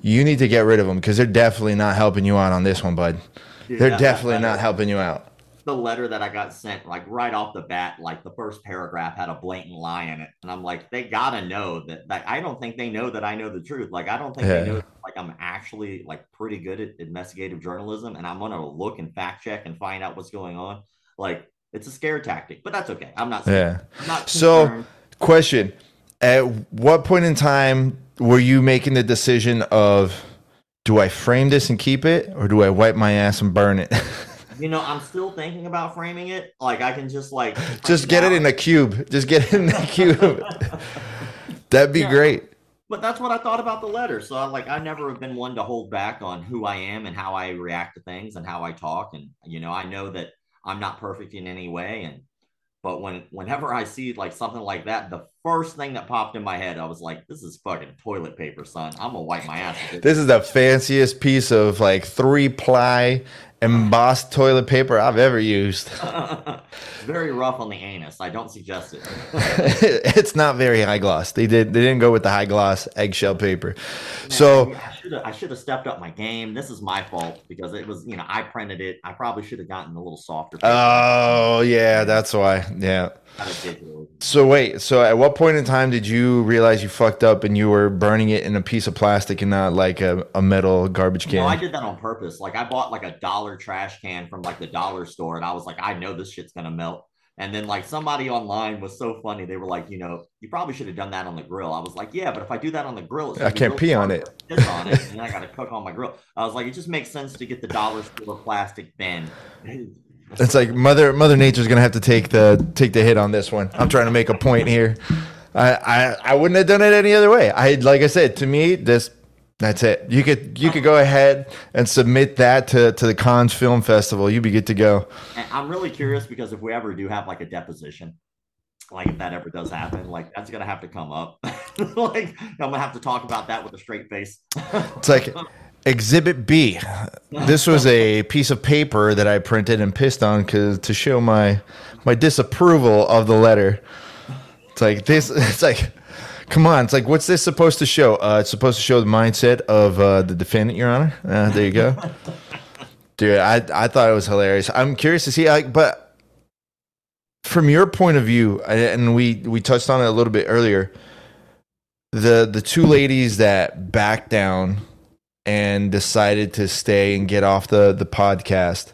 you need to get rid of them because they're definitely not helping you out on this one, bud. Dude, they're definitely not helping you out. The letter that I got sent, like right off the bat, like the first paragraph had a blatant lie in it, and I'm like, they gotta know that. Like, I don't think they know that I know the truth. Like, I don't think yeah. they know like I'm actually like pretty good at investigative journalism, and I'm gonna look and fact check and find out what's going on. Like it's a scare tactic, but that's okay. I'm not. Yeah. I'm not so, question: At what point in time were you making the decision of, do I frame this and keep it, or do I wipe my ass and burn it? you know, I'm still thinking about framing it. Like I can just like just get it in a cube. Just get it in a cube. That'd be yeah. great. But that's what I thought about the letter. So I like I never have been one to hold back on who I am and how I react to things and how I talk. And you know, I know that I'm not perfect in any way. And but when whenever I see like something like that, the first thing that popped in my head, I was like, "This is fucking toilet paper, son. I'm gonna wipe my ass." This is the fanciest piece of like three ply embossed toilet paper I've ever used. it's very rough on the anus. I don't suggest it. it's not very high gloss. They did they didn't go with the high gloss eggshell paper. So I should have stepped up my game. This is my fault because it was, you know, I printed it. I probably should have gotten a little softer. Oh, yeah, that's why. Yeah. So wait, so at what point in time did you realize you fucked up and you were burning it in a piece of plastic and not like a, a metal garbage can? No, I did that on purpose. Like I bought like a dollar trash can from like the dollar store and I was like, I know this shit's gonna melt. And then like somebody online was so funny. They were like, you know, you probably should have done that on the grill. I was like, yeah, but if I do that on the grill, I can't pee on it. On it, and I got to cook on my grill. I was like, it just makes sense to get the dollar store plastic bin. It's like mother Mother Nature's gonna have to take the take the hit on this one. I'm trying to make a point here. I, I I wouldn't have done it any other way. I like I said to me this that's it. You could you could go ahead and submit that to, to the Cannes Film Festival. You'd be good to go. I'm really curious because if we ever do have like a deposition, like if that ever does happen, like that's gonna have to come up. like I'm gonna have to talk about that with a straight face. it's like Exhibit B. This was a piece of paper that I printed and pissed on because to show my my disapproval of the letter. It's like this. It's like Come on, it's like, what's this supposed to show? Uh, it's supposed to show the mindset of uh, the defendant, Your Honor. Uh, there you go, dude. I I thought it was hilarious. I'm curious to see, like, but from your point of view, and we we touched on it a little bit earlier. The the two ladies that backed down and decided to stay and get off the the podcast.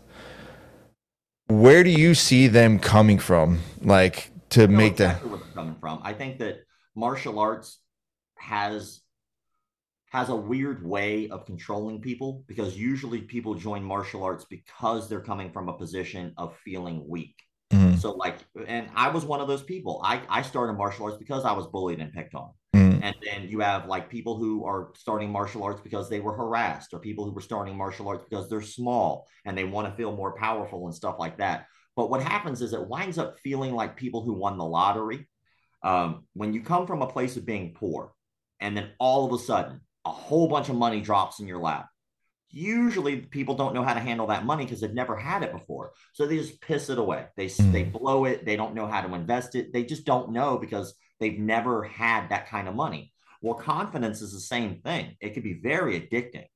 Where do you see them coming from? Like to make exactly that. Coming from. I think that martial arts has has a weird way of controlling people because usually people join martial arts because they're coming from a position of feeling weak. Mm-hmm. So like and I was one of those people. I I started martial arts because I was bullied and picked on. Mm-hmm. And then you have like people who are starting martial arts because they were harassed or people who were starting martial arts because they're small and they want to feel more powerful and stuff like that. But what happens is it winds up feeling like people who won the lottery um, when you come from a place of being poor and then all of a sudden a whole bunch of money drops in your lap usually people don't know how to handle that money because they've never had it before. So they just piss it away. They mm. they blow it. They don't know how to invest it. They just don't know because they've never had that kind of money. Well confidence is the same thing. It could be very addicting.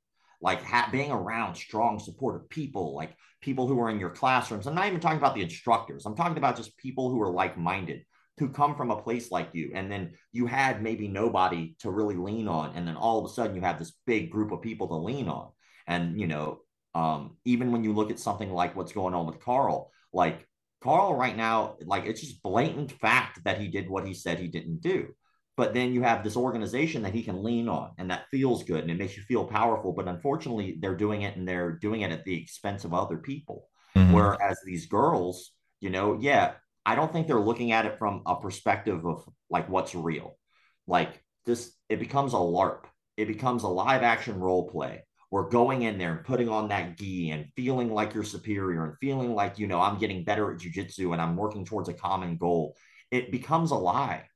Like ha- being around strong supportive people like people who are in your classrooms. I'm not even talking about the instructors. I'm talking about just people who are like-minded who come from a place like you. And then you had maybe nobody to really lean on. And then all of a sudden you have this big group of people to lean on. And you know um, even when you look at something like what's going on with carl like carl right now like it's just blatant fact that he did what he said he didn't do. But then you have this organization that he can lean on and that feels good and it makes you feel powerful. But unfortunately they're doing it and they're doing it at the expense of other people. Mm-hmm. whereas these girls you know yeah I don't think they're looking at it from a perspective of like what's real. Like this, it becomes a LARP. It becomes a live action role play. We're going in there and putting on that gi and feeling like you're superior and feeling like, you know, I'm getting better at jujitsu and I'm working towards a common goal. It becomes a lie.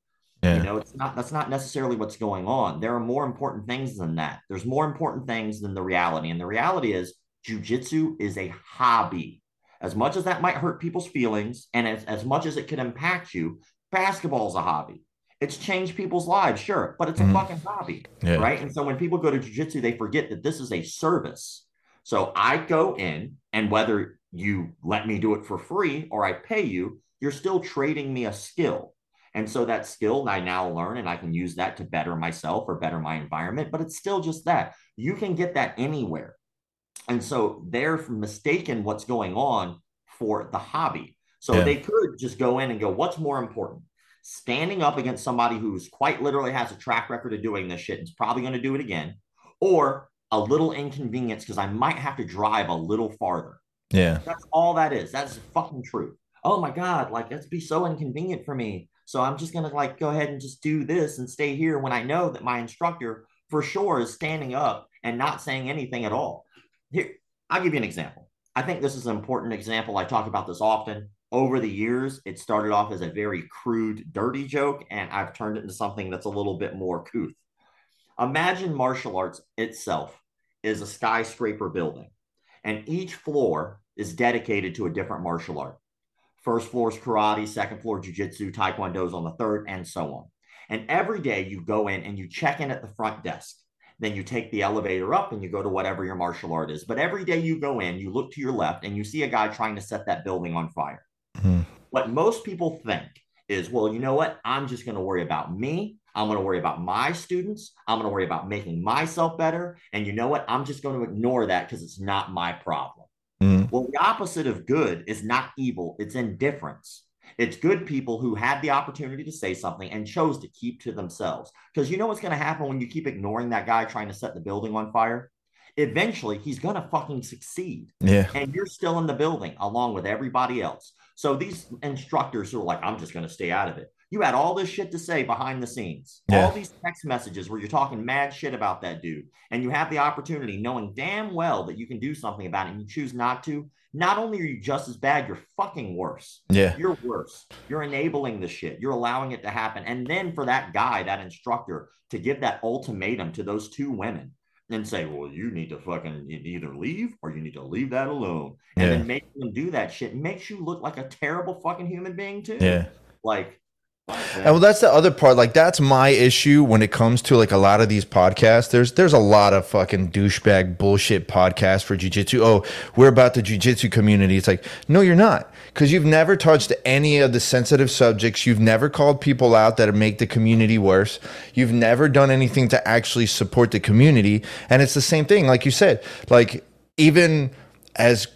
Yeah. You know, it's not that's not necessarily what's going on. There are more important things than that. There's more important things than the reality. And the reality is jujitsu is a hobby as much as that might hurt people's feelings and as, as much as it can impact you, basketball is a hobby. It's changed people's lives, sure, but it's a mm-hmm. fucking hobby, yeah. right? And so when people go to jujitsu, they forget that this is a service. So I go in, and whether you let me do it for free or I pay you, you're still trading me a skill. And so that skill I now learn, and I can use that to better myself or better my environment. But it's still just that you can get that anywhere. And so they're mistaken what's going on for the hobby. So yeah. they could just go in and go, what's more important? Standing up against somebody who's quite literally has a track record of doing this shit and is probably going to do it again, or a little inconvenience because I might have to drive a little farther. Yeah. That's all that is. That's fucking truth. Oh my God, like that's be so inconvenient for me. So I'm just gonna like go ahead and just do this and stay here when I know that my instructor for sure is standing up and not saying anything at all. Here, I'll give you an example. I think this is an important example. I talk about this often. Over the years, it started off as a very crude, dirty joke, and I've turned it into something that's a little bit more couth. Imagine martial arts itself is a skyscraper building, and each floor is dedicated to a different martial art. First floor is karate, second floor jujitsu, taekwondo's on the third, and so on. And every day you go in and you check in at the front desk. Then you take the elevator up and you go to whatever your martial art is. But every day you go in, you look to your left and you see a guy trying to set that building on fire. Mm-hmm. What most people think is, well, you know what? I'm just going to worry about me. I'm going to worry about my students. I'm going to worry about making myself better. And you know what? I'm just going to ignore that because it's not my problem. Mm-hmm. Well, the opposite of good is not evil, it's indifference. It's good people who had the opportunity to say something and chose to keep to themselves. Because you know what's going to happen when you keep ignoring that guy trying to set the building on fire? Eventually, he's going to fucking succeed. Yeah. And you're still in the building along with everybody else. So these instructors who are like, I'm just going to stay out of it. You had all this shit to say behind the scenes, yeah. all these text messages where you're talking mad shit about that dude, and you have the opportunity, knowing damn well that you can do something about it, and you choose not to. Not only are you just as bad, you're fucking worse. Yeah. You're worse. You're enabling the shit. You're allowing it to happen. And then for that guy, that instructor, to give that ultimatum to those two women and say, well, you need to fucking either leave or you need to leave that alone. And yeah. then make them do that shit makes you look like a terrible fucking human being too. Yeah. Like and well, that's the other part. Like, that's my issue when it comes to like a lot of these podcasts. There's there's a lot of fucking douchebag bullshit podcasts for jujitsu. Oh, we're about the jujitsu community. It's like, no, you're not, because you've never touched any of the sensitive subjects. You've never called people out that make the community worse. You've never done anything to actually support the community. And it's the same thing, like you said. Like even as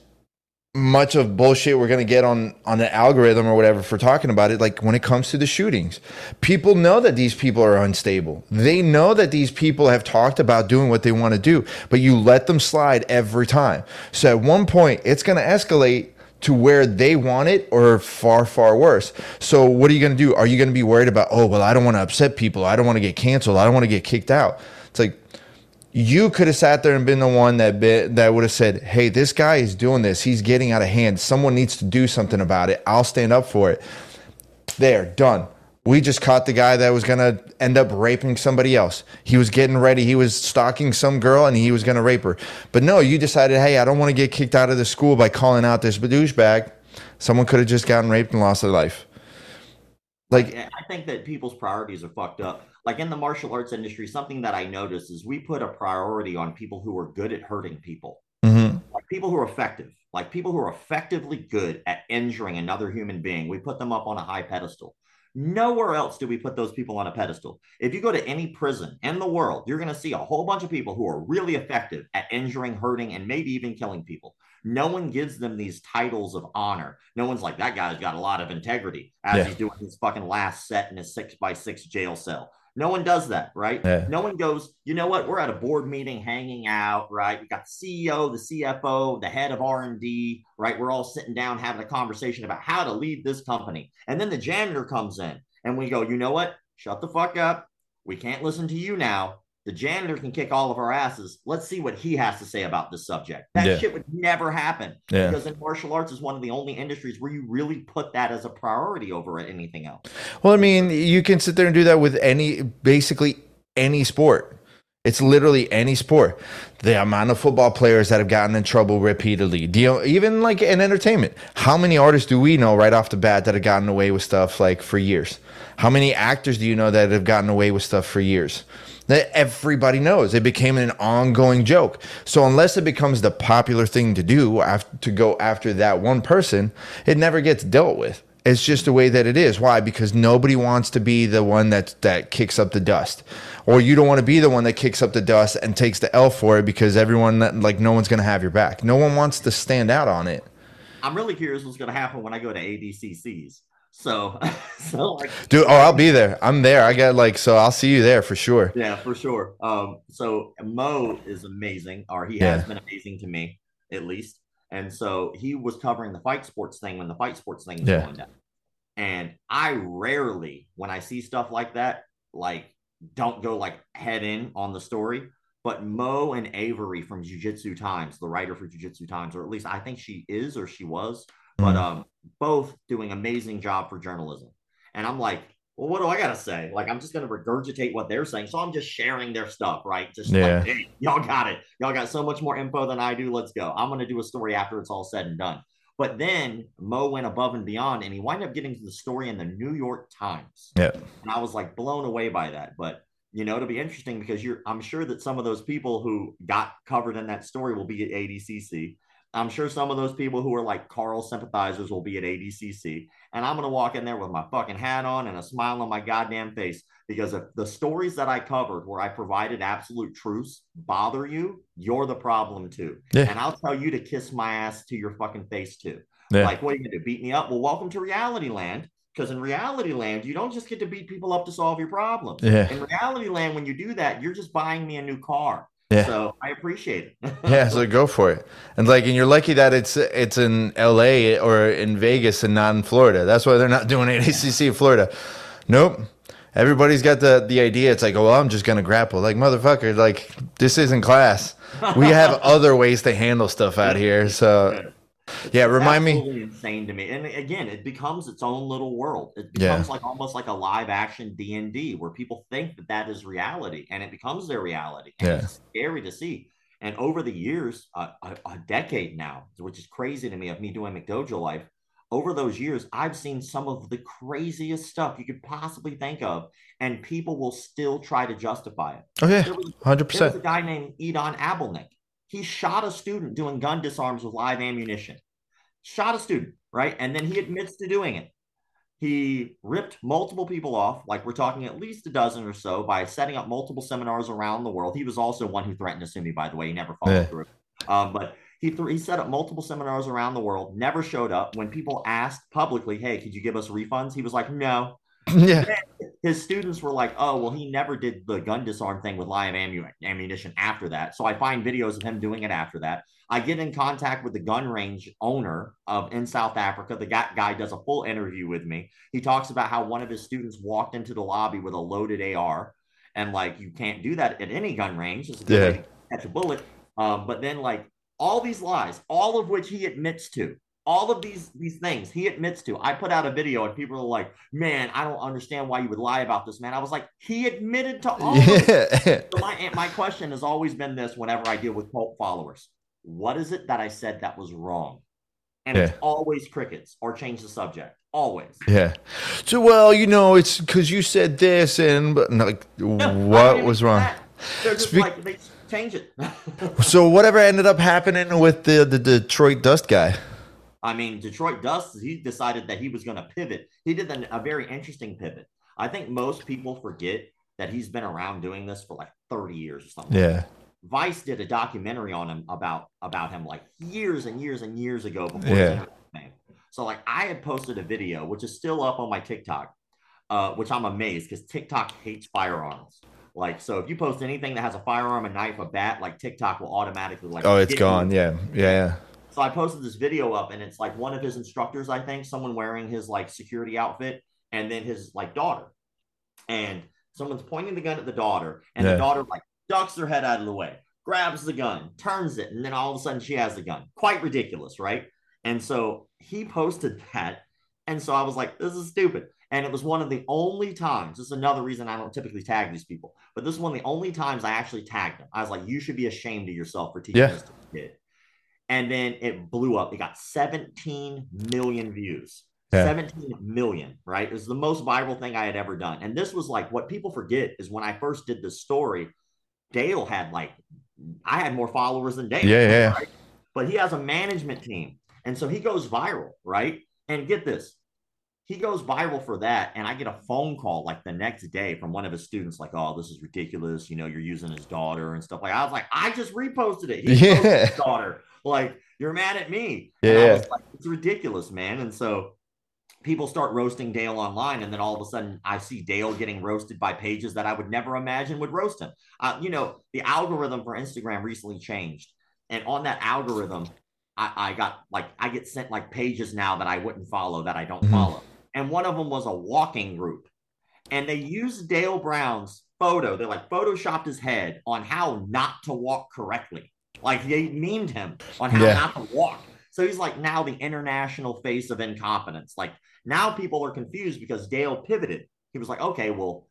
much of bullshit we're going to get on on an algorithm or whatever for talking about it like when it comes to the shootings. People know that these people are unstable. They know that these people have talked about doing what they want to do but you let them slide every time. So at one point it's going to escalate to where they want it or far far worse. So what are you going to do? Are you going to be worried about oh well i don't want to upset people. I don't want to get canceled. I don't want to get kicked out. It's like you could have sat there and been the one that bit, that would have said, "Hey, this guy is doing this. He's getting out of hand. Someone needs to do something about it. I'll stand up for it." There, done. We just caught the guy that was going to end up raping somebody else. He was getting ready. He was stalking some girl and he was going to rape her. But no, you decided, "Hey, I don't want to get kicked out of the school by calling out this douchebag." Someone could have just gotten raped and lost their life. Like I think that people's priorities are fucked up like in the martial arts industry, something that I notice is we put a priority on people who are good at hurting people, mm-hmm. like people who are effective, like people who are effectively good at injuring another human being. We put them up on a high pedestal. Nowhere else do we put those people on a pedestal. If you go to any prison in the world, you're going to see a whole bunch of people who are really effective at injuring, hurting, and maybe even killing people. No one gives them these titles of honor. No one's like, that guy's got a lot of integrity as yeah. he's doing his fucking last set in his six by six jail cell. No one does that, right? Yeah. No one goes, you know what? We're at a board meeting hanging out, right? We got the CEO, the CFO, the head of R&D, right? We're all sitting down having a conversation about how to lead this company. And then the janitor comes in and we go, you know what? Shut the fuck up. We can't listen to you now the janitor can kick all of our asses. Let's see what he has to say about this subject. That yeah. shit would never happen yeah. because in martial arts is one of the only industries where you really put that as a priority over anything else. Well, I mean, you can sit there and do that with any, basically any sport. It's literally any sport. The amount of football players that have gotten in trouble repeatedly, even like in entertainment. How many artists do we know right off the bat that have gotten away with stuff like for years? How many actors do you know that have gotten away with stuff for years? That everybody knows. It became an ongoing joke. So unless it becomes the popular thing to do after, to go after that one person, it never gets dealt with. It's just the way that it is. Why? Because nobody wants to be the one that that kicks up the dust, or you don't want to be the one that kicks up the dust and takes the L for it because everyone like no one's going to have your back. No one wants to stand out on it. I'm really curious what's going to happen when I go to ADCCs so, so like, dude, oh, I'll be there. I'm there. I got like, so I'll see you there for sure. Yeah, for sure. Um, so Mo is amazing, or he yeah. has been amazing to me, at least. And so he was covering the fight sports thing when the fight sports thing was yeah. going down. And I rarely, when I see stuff like that, like don't go like head in on the story. But Mo and Avery from Jiu Jitsu Times, the writer for Jiu Jitsu Times, or at least I think she is or she was, but mm. um, both doing amazing job for journalism. And I'm like, well, what do I gotta say? Like, I'm just gonna regurgitate what they're saying. So I'm just sharing their stuff, right? Just yeah. like, hey, y'all got it. Y'all got so much more info than I do. Let's go. I'm gonna do a story after it's all said and done. But then Mo went above and beyond, and he wound up getting to the story in the New York Times. Yeah, and I was like blown away by that. But you know, it'll be interesting because you're. I'm sure that some of those people who got covered in that story will be at ADCC. I'm sure some of those people who are like Carl sympathizers will be at ADCC. And I'm going to walk in there with my fucking hat on and a smile on my goddamn face because if the stories that I covered where I provided absolute truths bother you, you're the problem too. Yeah. And I'll tell you to kiss my ass to your fucking face too. Yeah. Like, what are you going to do? Beat me up? Well, welcome to reality land. Because in reality land, you don't just get to beat people up to solve your problems. Yeah. In reality land, when you do that, you're just buying me a new car. Yeah. So I appreciate it. yeah, so go for it. And like, and you're lucky that it's it's in L.A. or in Vegas and not in Florida. That's why they're not doing ADCC in Florida. Nope. Everybody's got the the idea. It's like, oh, well, I'm just gonna grapple. Like motherfucker, like this isn't class. We have other ways to handle stuff out here. So yeah, remind me. Insane to me, and again, it becomes its own little world. It becomes yeah. like almost like a live action D and D, where people think that that is reality, and it becomes their reality. And yeah. it's scary to see. And over the years, uh, a, a, decade now, which is crazy to me, of me doing McDojo life, over those years, I've seen some of the craziest stuff you could possibly think of, and people will still try to justify it. Okay, hundred percent. There's a guy named Edon Abelnick he shot a student doing gun disarms with live ammunition. Shot a student, right? And then he admits to doing it. He ripped multiple people off, like we're talking at least a dozen or so, by setting up multiple seminars around the world. He was also one who threatened to sue me, by the way. He never followed yeah. through. Um, but he, th- he set up multiple seminars around the world, never showed up. When people asked publicly, hey, could you give us refunds? He was like, no. Yeah. His students were like, oh, well, he never did the gun disarm thing with live ammunition after that. So I find videos of him doing it after that. I get in contact with the gun range owner of in South Africa. The guy does a full interview with me. He talks about how one of his students walked into the lobby with a loaded AR. And like, you can't do that at any gun range. It's a good yeah. catch a bullet. Um, but then, like, all these lies, all of which he admits to, all of these these things he admits to. I put out a video and people are like, "Man, I don't understand why you would lie about this, man." I was like, "He admitted to all." Yeah. so my my question has always been this: whenever I deal with cult followers, what is it that I said that was wrong? And yeah. it's always crickets or change the subject. Always. Yeah. So well, you know, it's because you said this, and but like, what was wrong? They're like they change it. so whatever ended up happening with the the Detroit Dust guy? I mean, Detroit Dust, he decided that he was going to pivot. He did an, a very interesting pivot. I think most people forget that he's been around doing this for like 30 years or something. Yeah. Vice did a documentary on him about about him like years and years and years ago before yeah. So like I had posted a video which is still up on my TikTok, uh, which I'm amazed because TikTok hates firearms. Like so, if you post anything that has a firearm, a knife, a bat, like TikTok will automatically like. Oh, it's gone. Yeah, yeah, yeah. So I posted this video up, and it's like one of his instructors, I think, someone wearing his like security outfit, and then his like daughter, and someone's pointing the gun at the daughter, and yeah. the daughter like ducks her head out of the way, grabs the gun, turns it, and then all of a sudden she has the gun. Quite ridiculous, right? And so he posted that, and so I was like, this is stupid. And it was one of the only times, this is another reason I don't typically tag these people, but this is one of the only times I actually tagged them. I was like, you should be ashamed of yourself for teaching yeah. this to a kid and then it blew up. It got 17 million views. Yeah. 17 million, right? It was the most viral thing I had ever done. And this was like what people forget is when I first did this story, Dale had like, I had more followers than Dale. Yeah, yeah. Right? But he has a management team. And so he goes viral, right? And get this, he goes viral for that. And I get a phone call like the next day from one of his students, like, oh, this is ridiculous. You know, you're using his daughter and stuff like I was like, I just reposted it. He yeah. his daughter like you're mad at me. Yeah. Like, it's ridiculous, man. And so people start roasting Dale online, and then all of a sudden I see Dale getting roasted by pages that I would never imagine would roast him. Uh, you know, the algorithm for Instagram recently changed, and on that algorithm, I, I got like I get sent like pages now that I wouldn't follow that I don't mm-hmm. follow, and one of them was a walking group, and they used Dale Brown's photo. They like photoshopped his head on how not to walk correctly. Like they memed him on how yeah. not to walk. So he's like now the international face of incompetence. Like now people are confused because Dale pivoted. He was like, okay, well,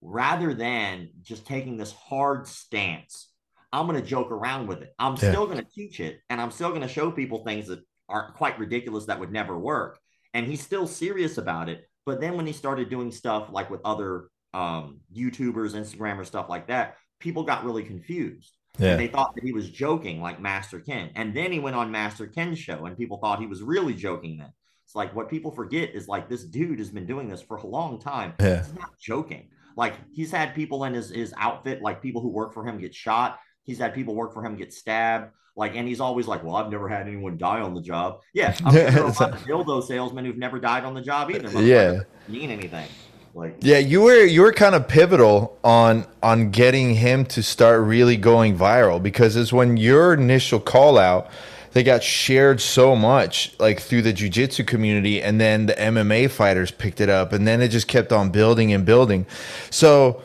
rather than just taking this hard stance, I'm going to joke around with it. I'm yeah. still going to teach it and I'm still going to show people things that are quite ridiculous that would never work. And he's still serious about it. But then when he started doing stuff like with other um, YouTubers, Instagrammers, stuff like that, people got really confused. Yeah. And they thought that he was joking, like Master Ken. And then he went on Master Ken's show, and people thought he was really joking then. It's like what people forget is like this dude has been doing this for a long time. Yeah. He's not joking. Like he's had people in his, his outfit, like people who work for him get shot. He's had people work for him get stabbed. Like, and he's always like, Well, I've never had anyone die on the job. Yeah. I'm sure there are a lot of dildo salesmen who've never died on the job either. Yeah. Mean anything. Like yeah, you were you were kind of pivotal on on getting him to start really going viral because it's when your initial call out they got shared so much like through the jiu-jitsu community and then the MMA fighters picked it up and then it just kept on building and building. So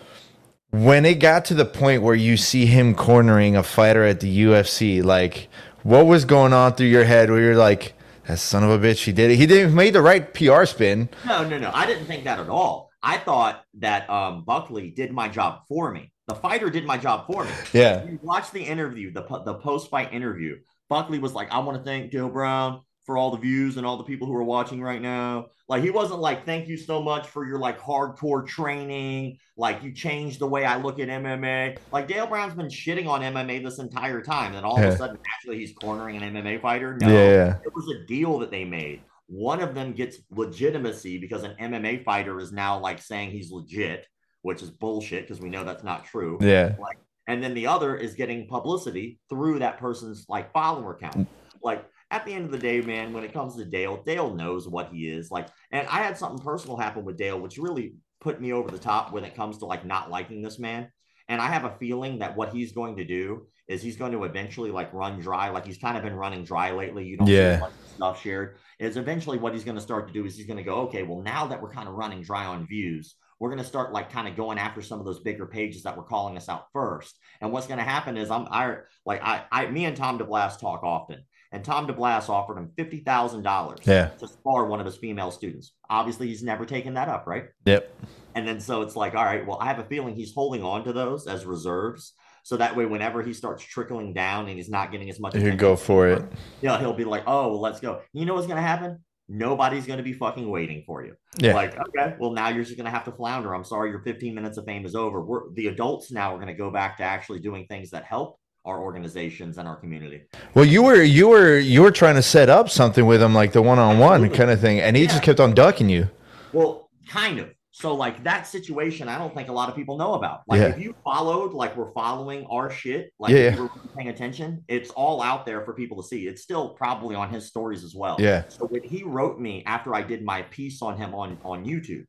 when it got to the point where you see him cornering a fighter at the UFC, like what was going on through your head where you're like, that son of a bitch, he did it. He didn't made the right PR spin. No, no, no. I didn't think that at all. I thought that um, Buckley did my job for me. The fighter did my job for me. Yeah. You watch the interview, the the post fight interview. Buckley was like, "I want to thank Dale Brown for all the views and all the people who are watching right now. Like he wasn't like, thank you so much for your like hardcore training. Like you changed the way I look at MMA. Like Dale Brown's been shitting on MMA this entire time. And all yeah. of a sudden, actually, he's cornering an MMA fighter. No, yeah. it was a deal that they made. One of them gets legitimacy because an MMA fighter is now like saying he's legit, which is bullshit because we know that's not true. Yeah. Like, and then the other is getting publicity through that person's like follower count. Mm. Like at the end of the day, man, when it comes to Dale, Dale knows what he is. Like, and I had something personal happen with Dale, which really put me over the top when it comes to like not liking this man. And I have a feeling that what he's going to do is he's going to eventually like run dry. Like he's kind of been running dry lately. You don't yeah. see stuff shared. Is eventually what he's going to start to do is he's going to go, okay, well, now that we're kind of running dry on views, we're going to start like kind of going after some of those bigger pages that were calling us out first. And what's going to happen is I'm I like I I me and Tom DeBlass talk often and Tom DeBlass offered him fifty thousand dollars yeah. to spar one of his female students. Obviously, he's never taken that up, right? Yep. And then so it's like, all right, well, I have a feeling he's holding on to those as reserves. So that way, whenever he starts trickling down and he's not getting as much, he'll go for it. Yeah, he'll be like, oh, well, let's go. You know what's gonna happen? Nobody's gonna be fucking waiting for you. Yeah. Like, okay, well, now you're just gonna have to flounder. I'm sorry, your 15 minutes of fame is over. We're the adults now are gonna go back to actually doing things that help our organizations and our community. Well, you were you were you were trying to set up something with him, like the one on one kind of thing, and he yeah. just kept on ducking you. Well, kind of. So, like that situation, I don't think a lot of people know about. Like, yeah. if you followed, like we're following our shit, like yeah, we're paying attention, it's all out there for people to see. It's still probably on his stories as well. Yeah. So when he wrote me after I did my piece on him on on YouTube,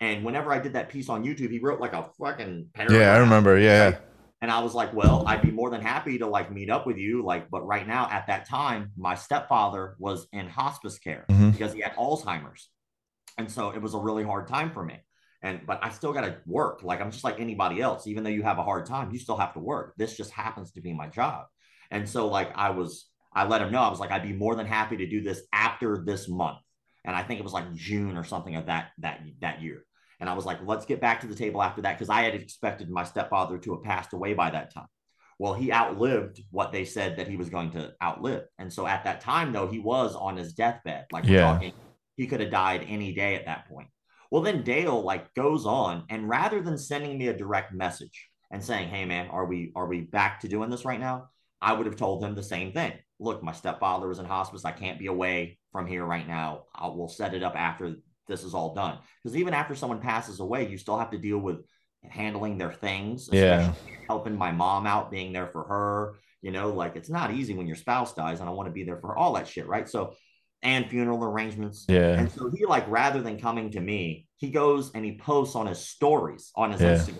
and whenever I did that piece on YouTube, he wrote like a fucking paragraph. Yeah, I remember. Yeah. And I was like, well, I'd be more than happy to like meet up with you. Like, but right now at that time, my stepfather was in hospice care mm-hmm. because he had Alzheimer's. And so it was a really hard time for me. And but I still got to work. Like I'm just like anybody else. Even though you have a hard time, you still have to work. This just happens to be my job. And so like I was, I let him know I was like, I'd be more than happy to do this after this month. And I think it was like June or something of that that that year. And I was like, let's get back to the table after that because I had expected my stepfather to have passed away by that time. Well, he outlived what they said that he was going to outlive. And so at that time, though, he was on his deathbed. Like, yeah. Talking, he could have died any day at that point. Well, then Dale like goes on, and rather than sending me a direct message and saying, "Hey, man, are we are we back to doing this right now?" I would have told him the same thing. Look, my stepfather was in hospice. I can't be away from here right now. I will set it up after this is all done. Because even after someone passes away, you still have to deal with handling their things, yeah. helping my mom out, being there for her. You know, like it's not easy when your spouse dies, and I want to be there for all that shit, right? So, and funeral arrangements. Yeah. And so he like rather than coming to me, he goes and he posts on his stories on his yeah. Instagram.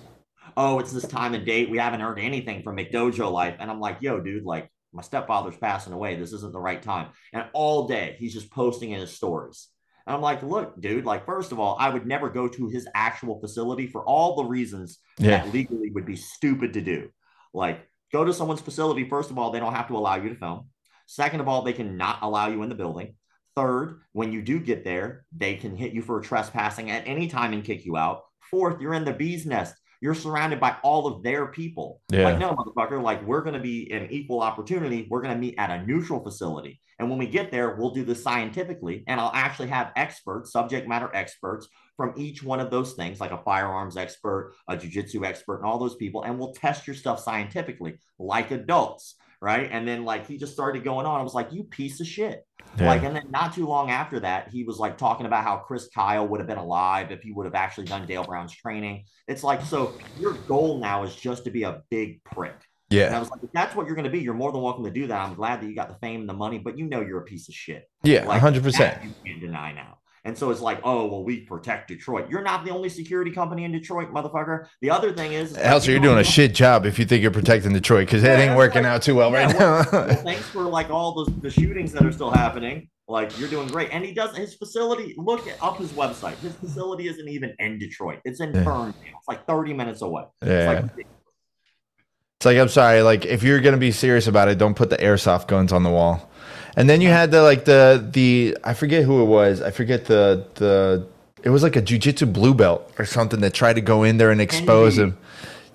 Oh, it's this time and date. We haven't heard anything from McDojo Life. And I'm like, yo, dude, like my stepfather's passing away. This isn't the right time. And all day he's just posting in his stories. And I'm like, look, dude, like, first of all, I would never go to his actual facility for all the reasons yeah. that legally would be stupid to do. Like, go to someone's facility. First of all, they don't have to allow you to film. Second of all, they cannot allow you in the building. Third, when you do get there, they can hit you for trespassing at any time and kick you out. Fourth, you're in the bee's nest. You're surrounded by all of their people. Yeah. Like, no, motherfucker, like we're going to be an equal opportunity. We're going to meet at a neutral facility. And when we get there, we'll do this scientifically. And I'll actually have experts, subject matter experts from each one of those things, like a firearms expert, a jujitsu expert, and all those people. And we'll test your stuff scientifically, like adults. Right. And then, like, he just started going on. I was like, you piece of shit. Yeah. Like, and then not too long after that, he was like talking about how Chris Kyle would have been alive if he would have actually done Dale Brown's training. It's like, so your goal now is just to be a big prick. Yeah. And I was like, if that's what you're going to be, you're more than welcome to do that. I'm glad that you got the fame and the money, but you know you're a piece of shit. Yeah, like, 100%. You can't deny now. And so it's like, oh, well, we protect Detroit. You're not the only security company in Detroit, motherfucker. The other thing is, also, you're doing a shit job if you think you're protecting Detroit because yeah, it ain't working like, out too well yeah, right well, now. well, thanks for like all the, the shootings that are still happening. Like you're doing great. And he does his facility. Look up his website. His facility isn't even in Detroit. It's in yeah. Ferndale. It's like 30 minutes away. Yeah. It's like, it's like I'm sorry. Like if you're gonna be serious about it, don't put the airsoft guns on the wall. And then you had the like the the I forget who it was. I forget the the it was like a jujitsu blue belt or something that tried to go in there and expose him.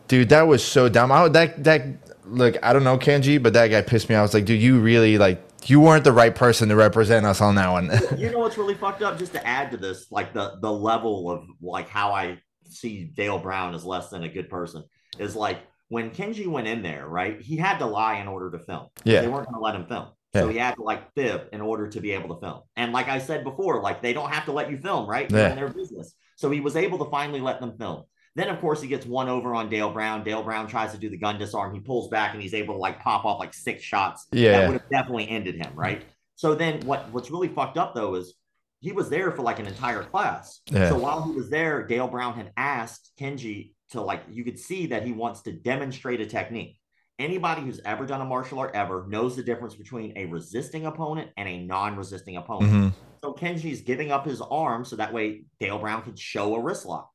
Dude, that was so dumb. I, that that look, I don't know Kenji, but that guy pissed me off. I was like, dude, you really like you weren't the right person to represent us on that one. you know what's really fucked up? Just to add to this, like the the level of like how I see Dale Brown as less than a good person is like when Kenji went in there, right? He had to lie in order to film. Yeah, they weren't going to let him film. So he had to like fib in order to be able to film. And like I said before, like they don't have to let you film, right? Yeah. in their business. So he was able to finally let them film. Then of course he gets one over on Dale Brown. Dale Brown tries to do the gun disarm. He pulls back and he's able to like pop off like six shots. Yeah. That would have definitely ended him, right? So then what what's really fucked up though is he was there for like an entire class. Yeah. So while he was there, Dale Brown had asked Kenji to like you could see that he wants to demonstrate a technique anybody who's ever done a martial art ever knows the difference between a resisting opponent and a non-resisting opponent. Mm-hmm. So Kenji's giving up his arm so that way Dale Brown can show a wrist lock.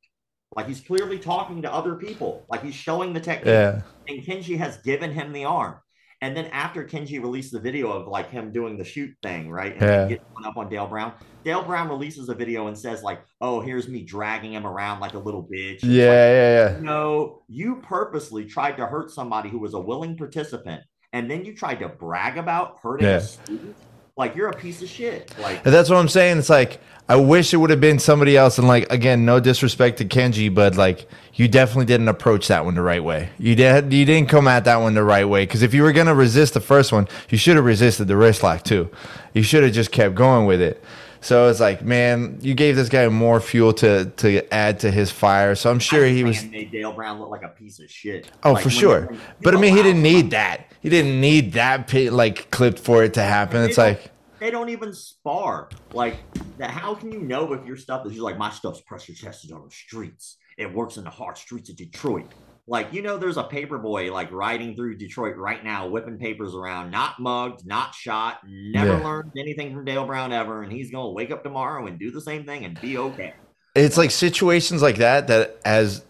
Like he's clearly talking to other people. Like he's showing the technique. Yeah. And Kenji has given him the arm. And then after Kenji released the video of like him doing the shoot thing, right? And yeah. getting up on Dale Brown, Dale Brown releases a video and says, like, oh, here's me dragging him around like a little bitch. yeah, like, yeah, yeah. No, you purposely tried to hurt somebody who was a willing participant, and then you tried to brag about hurting yeah. a student. Like you're a piece of shit. Like that's what I'm saying. It's like I wish it would have been somebody else. And like again, no disrespect to Kenji, but like you definitely didn't approach that one the right way. You did you didn't come at that one the right way. Because if you were gonna resist the first one, you should have resisted the wrist lock too. You should have just kept going with it. So it's like, man, you gave this guy more fuel to to add to his fire. So I'm sure he was made Dale Brown look like a piece of shit. Oh, like for sure. but I mean, he didn't need that. He didn't need that like clipped for it to happen. It's like they don't even spar. Like. How can you know if your stuff is just like my stuff's pressure tested on the streets? It works in the hard streets of Detroit. Like, you know, there's a paper boy like riding through Detroit right now, whipping papers around, not mugged, not shot, never yeah. learned anything from Dale Brown ever. And he's going to wake up tomorrow and do the same thing and be okay. It's like situations like that, that as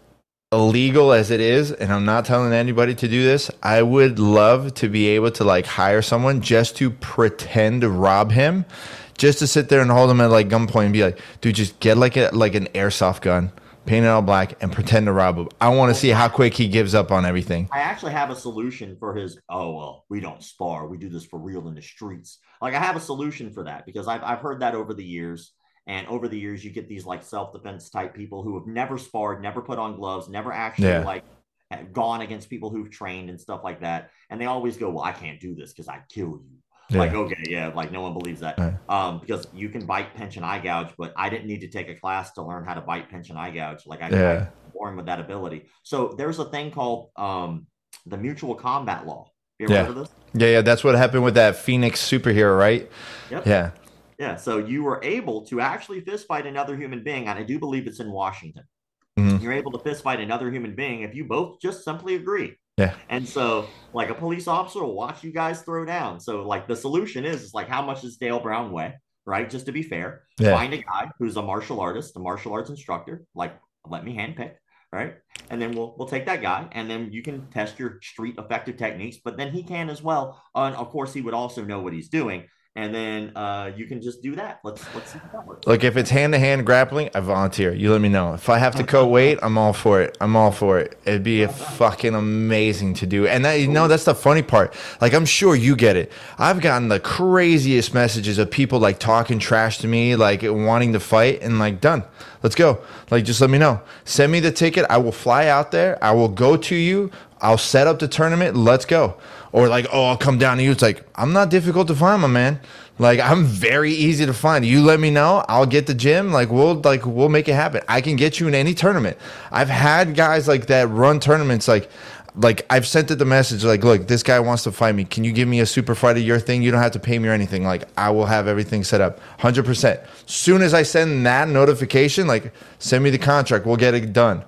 illegal as it is, and I'm not telling anybody to do this, I would love to be able to like hire someone just to pretend to rob him, just to sit there and hold him at like gunpoint and be like, dude, just get like a like an airsoft gun paint it all black, and pretend to rob him. I want to see how quick he gives up on everything. I actually have a solution for his. Oh well, we don't spar. We do this for real in the streets. Like I have a solution for that because I've I've heard that over the years. And over the years, you get these like self defense type people who have never sparred, never put on gloves, never actually yeah. like gone against people who've trained and stuff like that. And they always go, "Well, I can't do this because I kill you." Yeah. Like, okay, yeah, like no one believes that. Right. Um, because you can bite, pinch, and eye gouge, but I didn't need to take a class to learn how to bite, pinch, and eye gouge. Like I, yeah. born with that ability. So there's a thing called um the mutual combat law. yeah. Yeah, yeah, that's what happened with that Phoenix superhero, right? Yep. Yeah. Yeah. So you were able to actually fist fight another human being, and I do believe it's in Washington. Mm-hmm. You're able to fist fight another human being if you both just simply agree. Yeah. And so, like, a police officer will watch you guys throw down. So, like, the solution is, is like, how much does Dale Brown weigh? Right. Just to be fair, yeah. find a guy who's a martial artist, a martial arts instructor. Like, let me handpick. Right. And then we'll we'll take that guy, and then you can test your street effective techniques. But then he can as well. And of course, he would also know what he's doing and then uh, you can just do that. Let's let's see. Look, if it's hand to hand grappling, I volunteer. You let me know. If I have to co weight, I'm all for it. I'm all for it. It'd be a fucking amazing to do. And that you know that's the funny part. Like I'm sure you get it. I've gotten the craziest messages of people like talking trash to me, like wanting to fight, and like done. Let's go. Like just let me know. Send me the ticket. I will fly out there. I will go to you. I'll set up the tournament. Let's go or like, oh, I'll come down to you. It's like, I'm not difficult to find, my man. Like I'm very easy to find. You let me know, I'll get the gym. Like we'll like we'll make it happen. I can get you in any tournament. I've had guys like that run tournaments. Like like I've sent it the message like, look, this guy wants to fight me. Can you give me a super fight of your thing? You don't have to pay me or anything. Like I will have everything set up, hundred percent. Soon as I send that notification, like send me the contract, we'll get it done.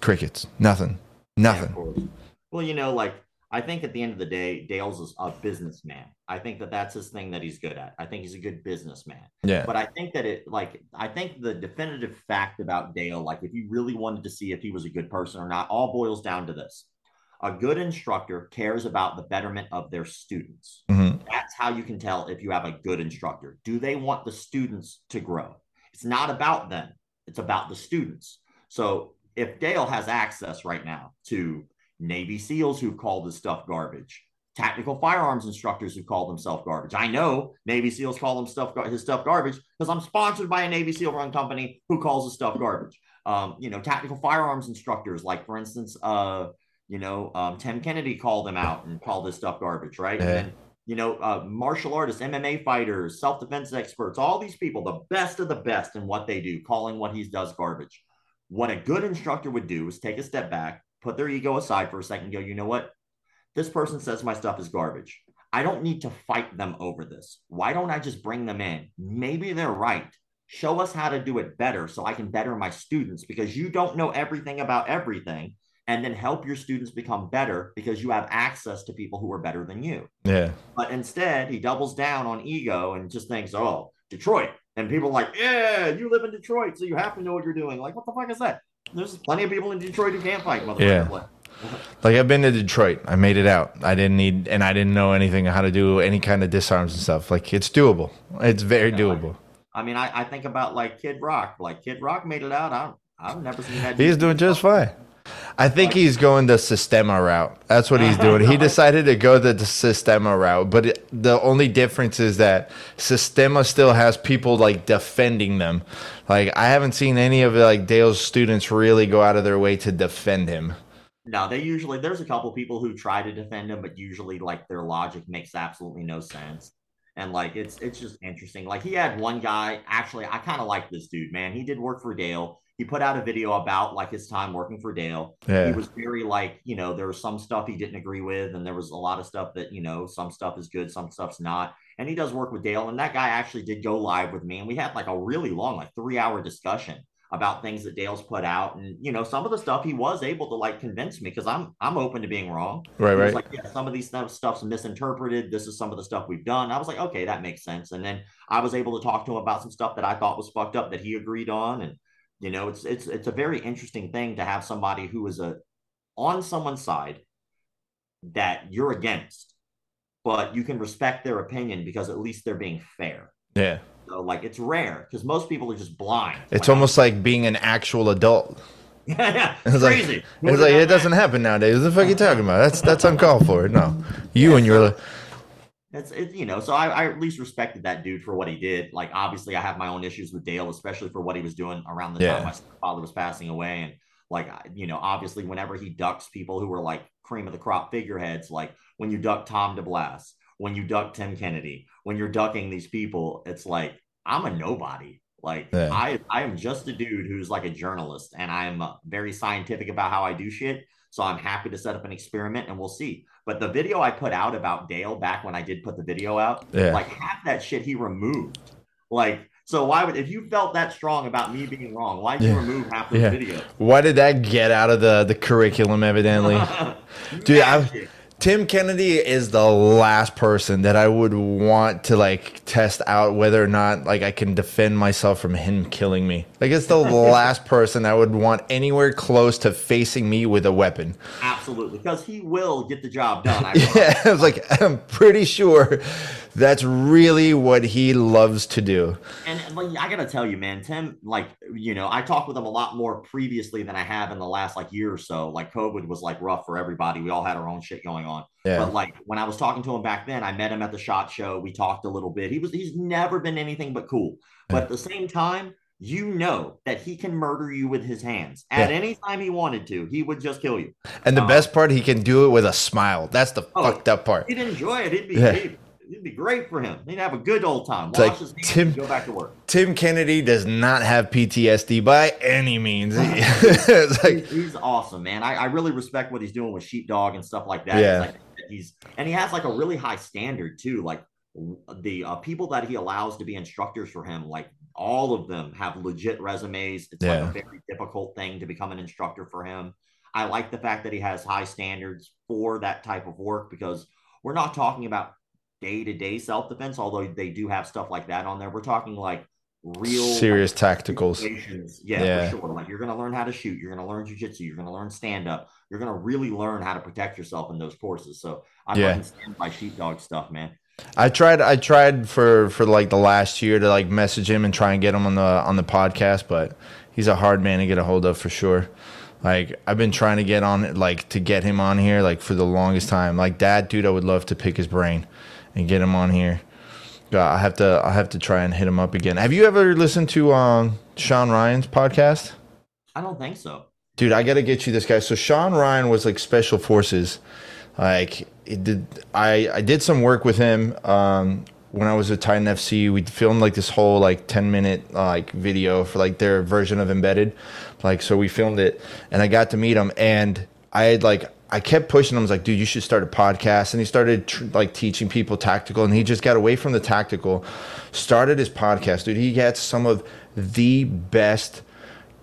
Crickets, nothing, nothing. Yeah, well, you know, like I think at the end of the day, Dale's a businessman. I think that that's his thing that he's good at. I think he's a good businessman. Yeah. But I think that it, like, I think the definitive fact about Dale, like, if you really wanted to see if he was a good person or not, all boils down to this: a good instructor cares about the betterment of their students. Mm-hmm. That's how you can tell if you have a good instructor. Do they want the students to grow? It's not about them. It's about the students. So if Dale has access right now to Navy SEALs who call this stuff garbage, tactical firearms instructors who call themselves garbage. I know Navy SEALs call them stuff his stuff garbage because I'm sponsored by a Navy SEAL run company who calls the stuff garbage. Um, you know, tactical firearms instructors, like for instance, uh, you know, um, Tim Kennedy called them out and called this stuff garbage, right? Yeah. And you know, uh, martial artists, MMA fighters, self defense experts, all these people, the best of the best in what they do, calling what he does garbage. What a good instructor would do is take a step back, put their ego aside for a second, go, you know what? This person says my stuff is garbage. I don't need to fight them over this. Why don't I just bring them in? Maybe they're right. Show us how to do it better so I can better my students because you don't know everything about everything. And then help your students become better because you have access to people who are better than you. Yeah. But instead, he doubles down on ego and just thinks, oh, Detroit. And people are like, yeah, you live in Detroit, so you have to know what you're doing. Like, what the fuck is that? There's plenty of people in Detroit who can't fight, motherfucker. Yeah. Like I've been to Detroit. I made it out. I didn't need and I didn't know anything how to do any kind of disarms and stuff. Like it's doable. It's very Yeah, doable. like- I mean, I, I think about like Kid Rock. Like Kid Rock made it out. I I've never seen that. He's doing just fine. I think he's going the Systema route. That's what he's doing. He decided to go the Systema route, but it, the only difference is that Systema still has people like defending them. Like I haven't seen any of like Dale's students really go out of their way to defend him. No, they usually there's a couple people who try to defend him, but usually like their logic makes absolutely no sense. And like it's it's just interesting. Like he had one guy, actually, I kind of like this dude, man. He did work for Dale. He put out a video about like his time working for Dale. Yeah. He was very like, you know, there was some stuff he didn't agree with, and there was a lot of stuff that, you know, some stuff is good, some stuff's not. And he does work with Dale. And that guy actually did go live with me. And we had like a really long, like three hour discussion about things that Dale's put out. And, you know, some of the stuff he was able to like convince me because I'm I'm open to being wrong. Right, right. like, yeah, some of these stuff stuff's misinterpreted. This is some of the stuff we've done. I was like, okay, that makes sense. And then I was able to talk to him about some stuff that I thought was fucked up that he agreed on. And you know, it's it's it's a very interesting thing to have somebody who is a on someone's side that you're against, but you can respect their opinion because at least they're being fair. Yeah. So like it's rare because most people are just blind. It's Like, almost like being an actual adult. yeah, yeah, It's like, crazy. it's like it doesn't happen nowadays. What the fuck are you talking about? That's that's uncalled for. No, you and your It's it, you know, so I, I at least respected that dude for what he did. Like, obviously, I have my own issues with Dale, especially for what he was doing around the Yeah. time my father was passing away. And like, I- you know, obviously, whenever he ducks people who were like cream of the crop figureheads, like when you duck Tom DeBlass, when you duck Tim Kennedy, when you're ducking these people, it's like I'm a nobody. Like Yeah. I, I am just a dude who's like a journalist, and I am uh, very scientific about how I do shit. So I'm happy to set up an experiment, and we'll see. But the video I put out about Dale back when I did put the video out, Yeah. like half that shit he removed. Like, so why would if you felt that strong about me being wrong, why'd you remove half those Yeah. videos? Why did that get out of the the curriculum? Evidently, Dude, I-. Tim Kennedy is the last person that I would want to like test out whether or not like I can defend myself from him killing me. Like it's the last person I would want anywhere close to facing me with a weapon. Absolutely, because he will get the job done. I Yeah, I was like, I'm pretty sure that's really what he loves to do. And, and, like I gotta tell you, man, Tim, like you know, I talked with him a lot more previously than I have in the last like year or so. Like COVID was like rough for everybody. We all had our own shit going on. Yeah. But like when I was talking to him back then, I met him at the shot show. We talked a little bit. He was he's never been anything but cool. But at the same time, you know that he can murder you with his hands. At Yeah. any time he wanted to, he would just kill you. And the Uh, best part, he can do it with a smile. That's the Oh, fucked up part. He'd enjoy it. He'd be Yeah. It'd be great for him. He'd have a good old time. Wash like his hands Tim, go back to work. Tim Kennedy does not have PTSD by any means. like, he's, awesome, man. I, I, really respect what he's doing with Sheepdog and stuff like that. Yeah. Like, he's and he has like a really high standard too. Like the uh, people that he allows to be instructors for him, like all of them have legit resumes. It's yeah. like a very difficult thing to become an instructor for him. I like the fact that he has high standards for that type of work because we're not talking about day to day self defense, although they do have stuff like that on there. We're talking like real serious like, tacticals. Yeah, yeah, for sure. Like you're going to learn how to shoot, you're going to learn jujitsu, you're going to learn stand up, you're going to really learn how to protect yourself in those courses. So I'm yeah. stand by sheepdog stuff, man. I tried I tried for for like the last year to like message him and try and get him on the on the podcast, but he's a hard man to get a hold of for sure. Like I've been trying to get on like to get him on here like for the longest time. Like that dude, I would love to pick his brain and get him on here. I have to I have to try and hit him up again. Have you ever listened to um, Sean Ryan's podcast? I don't think so. Dude, I got to get you this guy. So Sean Ryan was like special forces. Like it did I I did some work with him um, when I was at Titan FC. We filmed like this whole like 10 minute like video for like their version of Embedded. Like, so we filmed it and I got to meet him and I had like, I kept pushing him. I was like, dude, you should start a podcast. And he started tr- like teaching people tactical and he just got away from the tactical, started his podcast. Dude, he gets some of the best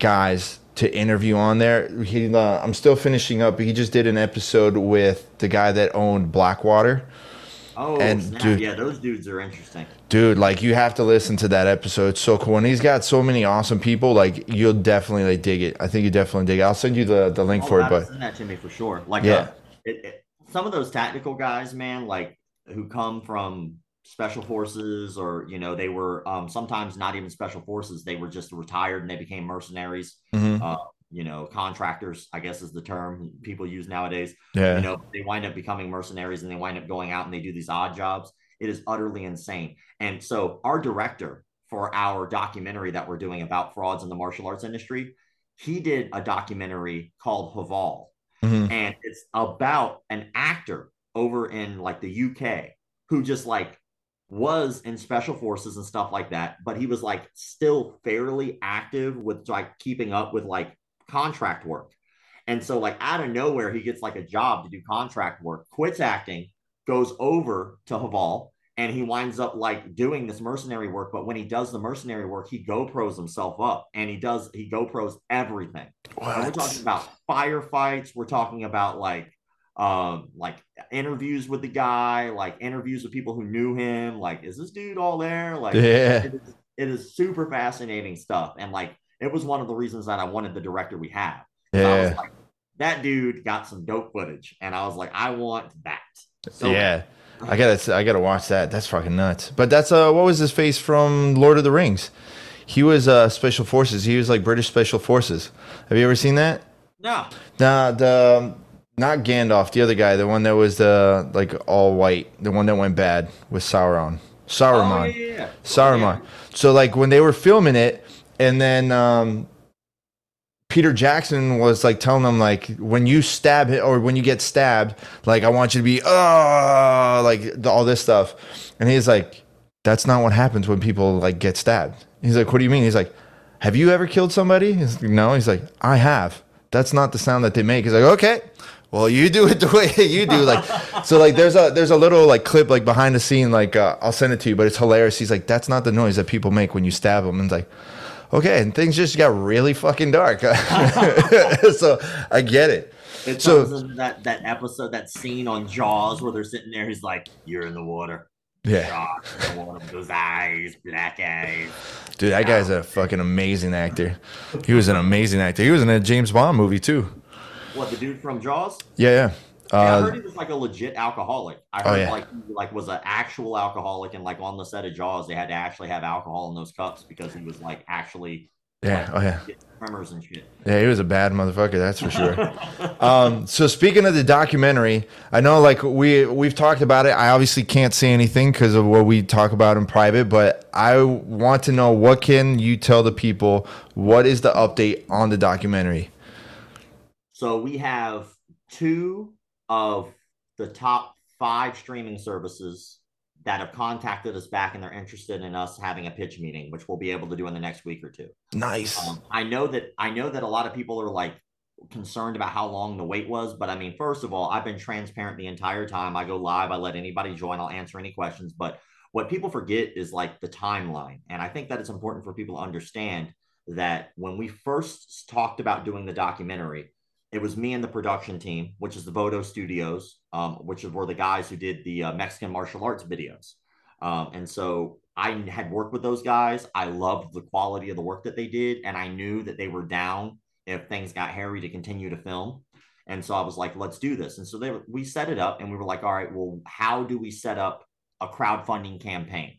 guys to interview on there. He, uh, I'm still finishing up. But he just did an episode with the guy that owned Blackwater. Oh, and snap. dude, yeah, those dudes are interesting. Dude, like you have to listen to that episode. It's so cool, and he's got so many awesome people. Like you'll definitely like dig it. I think you definitely dig it. I'll send you the the link oh, for it. But send that to me for sure. Like yeah, uh, it, it, some of those tactical guys, man, like who come from special forces or you know they were um, sometimes not even special forces they were just retired and they became mercenaries mm-hmm. uh, you know, contractors, I guess is the term people use nowadays. Yeah. You know, they wind up becoming mercenaries and they wind up going out and they do these odd jobs. It is utterly insane. And so our director for our documentary that we're doing about frauds in the martial arts industry, he did a documentary called Haval. Mm-hmm. And it's about an actor over in like the UK who just like was in special forces and stuff like that, but he was like still fairly active with like keeping up with like contract work. And so, like, out of nowhere, he gets like a job to do contract work, quits acting, goes over to Haval, and he winds up like doing this mercenary work. But when he does the mercenary work, he GoPros himself up and he does, he GoPros everything. we're talking about firefights. We're talking about like, um, like interviews with the guy, like interviews with people who knew him. Like, is this dude all there? Like, yeah. it is, it is super fascinating stuff. And like, it was one of the reasons that I wanted the director we have. Yeah. Like, that dude got some dope footage, and I was like, I want that. So yeah. I gotta, I gotta watch that. That's fucking nuts. But that's uh, what was his face from Lord of the Rings? He was uh, special forces. He was like British special forces. Have you ever seen that? No. Nah, the um, not Gandalf, the other guy, the one that was the like all white, the one that went bad with Sauron. Saruman. Oh, yeah, yeah. Yeah. So like when they were filming it, and then um, Peter Jackson was like telling them like when you stab it or when you get stabbed, like I want you to be oh like all this stuff, and he's like, that's not what happens when people like get stabbed. He's like, what do you mean? He's like, have you ever killed somebody? He's like, no. He's like, I have. That's not the sound that they make. He's like, okay. Well, you do it the way you do. Like, so like there's a there's a little like clip like behind the scene. Like uh, I'll send it to you, but it's hilarious. He's like, that's not the noise that people make when you stab them. And it's like, okay, and things just got really fucking dark. so I get it. It so that that episode, that scene on Jaws where they're sitting there. He's like, "You're in the water." Yeah. The water, those eyes, black eyes. Dude, that guy's a fucking amazing actor. He was an amazing actor. He was in a James Bond movie too. What the dude from Jaws? Yeah, yeah. Uh, yeah, I heard he was like a legit alcoholic. I oh, heard oh, yeah. like he like was an actual alcoholic, and like on the set of Jaws, they had to actually have alcohol in those cups because he was like actually yeah, like, oh yeah, tremors and shit. Yeah, he was a bad motherfucker, that's for sure. um, so speaking of the documentary, I know like we we've talked about it. I obviously can't say anything because of what we talk about in private, but I want to know what can you tell the people? What is the update on the documentary? So we have two of the top five streaming services that have contacted us back and they're interested in us having a pitch meeting, which we'll be able to do in the next week or two. Nice. Um, I know that I know that a lot of people are like concerned about how long the wait was, but I mean, first of all, I've been transparent the entire time. I go live, I let anybody join, I'll answer any questions. But what people forget is like the timeline. And I think that it's important for people to understand that when we first talked about doing the documentary, it was me and the production team, which is the Vodo Studios, um, which were the guys who did the uh, Mexican martial arts videos. Um, and so I had worked with those guys. I loved the quality of the work that they did, and I knew that they were down if things got hairy to continue to film. And so I was like, let's do this. And so they we set it up, and we were like, all right, well, how do we set up a crowdfunding campaign?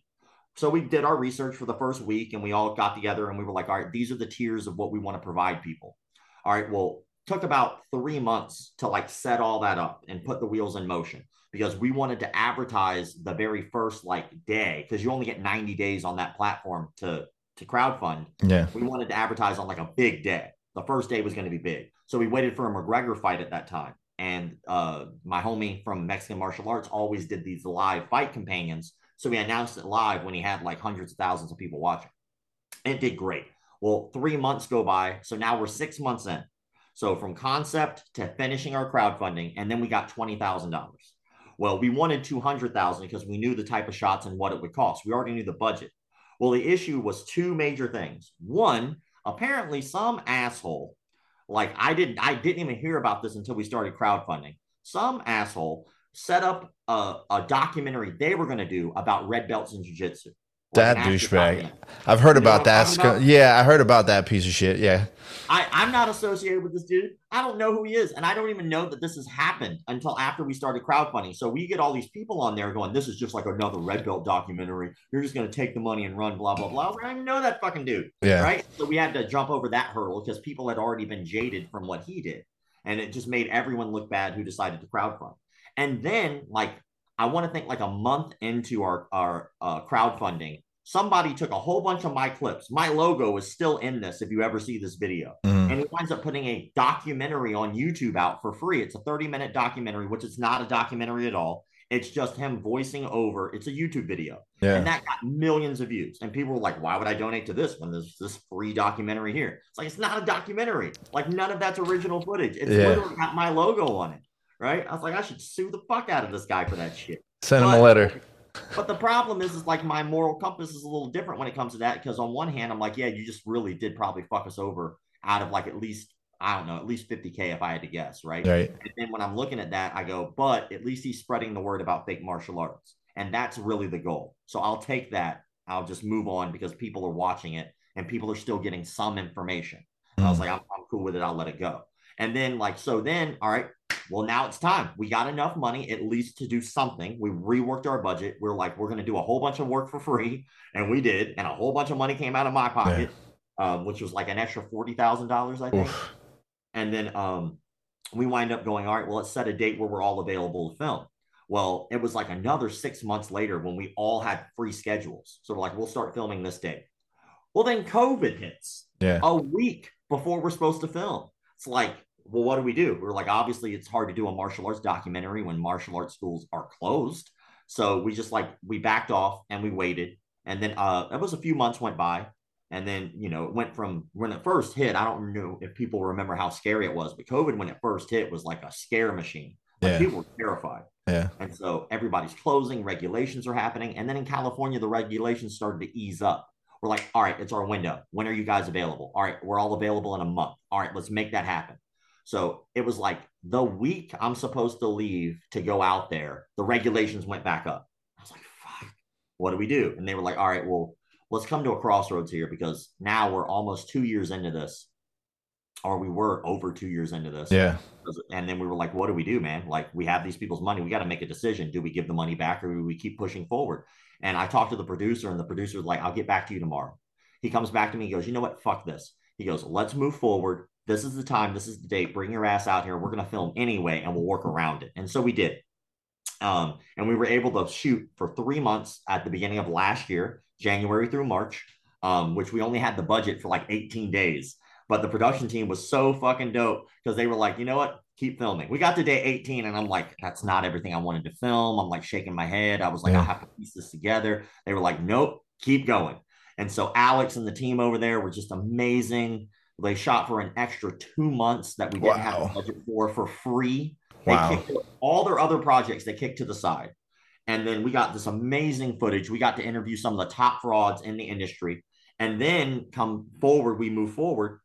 So we did our research for the first week, and we all got together, and we were like, all right, these are the tiers of what we want to provide people. All right, well, took about three months to like set all that up and put the wheels in motion because we wanted to advertise the very first like day because you only get 90 days on that platform to to crowdfund. Yeah. We wanted to advertise on like a big day. The first day was going to be big. So we waited for a McGregor fight at that time. And uh, my homie from Mexican martial arts always did these live fight companions. So we announced it live when he had like hundreds of thousands of people watching. It did great. Well, three months go by. So now we're six months in. So from concept to finishing our crowdfunding, and then we got twenty thousand dollars. Well, we wanted two hundred thousand because we knew the type of shots and what it would cost. We already knew the budget. Well, the issue was two major things. One, apparently, some asshole, like I didn't, I didn't even hear about this until we started crowdfunding. Some asshole set up a, a documentary they were going to do about red belts in jiu-jitsu that douchebag. I've heard you about that. About? Yeah, I heard about that piece of shit. Yeah. I, I'm not associated with this dude. I don't know who he is. And I don't even know that this has happened until after we started crowdfunding. So we get all these people on there going, this is just like another Red Belt documentary. You're just going to take the money and run, blah, blah, blah. I don't even know that fucking dude. Yeah. Right. So we had to jump over that hurdle because people had already been jaded from what he did. And it just made everyone look bad who decided to crowdfund. And then, like, I want to think like a month into our our uh, crowdfunding, somebody took a whole bunch of my clips. My logo is still in this. If you ever see this video, mm. and he winds up putting a documentary on YouTube out for free. It's a thirty minute documentary, which is not a documentary at all. It's just him voicing over. It's a YouTube video, yeah. and that got millions of views. And people were like, "Why would I donate to this when there's this free documentary here?" It's like it's not a documentary. Like none of that's original footage. It's yeah. literally got my logo on it right? I was like, I should sue the fuck out of this guy for that shit. Send him but, a letter. But the problem is, is like my moral compass is a little different when it comes to that. Because on one hand, I'm like, yeah, you just really did probably fuck us over out of like at least I don't know, at least 50K if I had to guess, right? Right. And then when I'm looking at that, I go, but at least he's spreading the word about fake martial arts. And that's really the goal. So I'll take that. I'll just move on because people are watching it and people are still getting some information. Mm. I was mm. like, I'm, I'm cool with it. I'll let it go. And then, like, so then, all right, well, now it's time. We got enough money at least to do something. We reworked our budget. We're like, we're going to do a whole bunch of work for free. And we did. And a whole bunch of money came out of my pocket, yeah. um, which was like an extra $40,000, I think. Oof. And then um, we wind up going, all right, well, let's set a date where we're all available to film. Well, it was like another six months later when we all had free schedules. So we're like, we'll start filming this day. Well, then COVID hits yeah. a week before we're supposed to film. It's like, well, what do we do? We're like, obviously, it's hard to do a martial arts documentary when martial arts schools are closed. So we just like we backed off and we waited, and then uh, it was a few months went by, and then you know it went from when it first hit. I don't know if people remember how scary it was, but COVID when it first hit was like a scare machine. Like yeah. people were terrified. Yeah. And so everybody's closing, regulations are happening, and then in California the regulations started to ease up. We're like, all right, it's our window. When are you guys available? All right, we're all available in a month. All right, let's make that happen. So it was like the week I'm supposed to leave to go out there, the regulations went back up. I was like, fuck, what do we do? And they were like, all right, well, let's come to a crossroads here because now we're almost two years into this, or we were over two years into this. Yeah. And then we were like, what do we do, man? Like, we have these people's money. We got to make a decision. Do we give the money back or do we keep pushing forward? And I talked to the producer, and the producer was like, I'll get back to you tomorrow. He comes back to me, he goes, you know what? Fuck this. He goes, let's move forward this is the time, this is the date, bring your ass out here. We're going to film anyway, and we'll work around it. And so we did. Um, and we were able to shoot for three months at the beginning of last year, January through March, um, which we only had the budget for like 18 days. But the production team was so fucking dope because they were like, you know what? keep filming. We got to day 18 and I'm like, that's not everything I wanted to film. I'm like shaking my head. I was like, yeah. I have to piece this together. They were like, nope, keep going. And so Alex and the team over there were just amazing. They shot for an extra two months that we didn't wow. have a budget for for free. They wow. kicked all their other projects, they kicked to the side. And then we got this amazing footage. We got to interview some of the top frauds in the industry. And then come forward, we move forward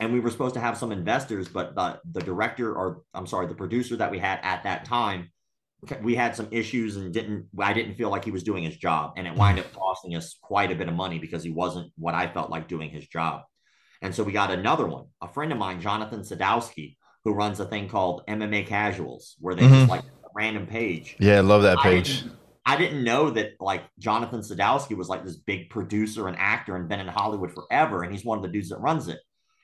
and we were supposed to have some investors, but the, the director or I'm sorry, the producer that we had at that time, we had some issues and didn't I didn't feel like he was doing his job, and it hmm. wound up costing us quite a bit of money because he wasn't what I felt like doing his job. And so we got another one, a friend of mine, Jonathan Sadowski, who runs a thing called MMA Casuals, where they mm-hmm. just like a random page. Yeah, I love that page. I didn't, I didn't know that like Jonathan Sadowski was like this big producer and actor and been in Hollywood forever, and he's one of the dudes that runs it.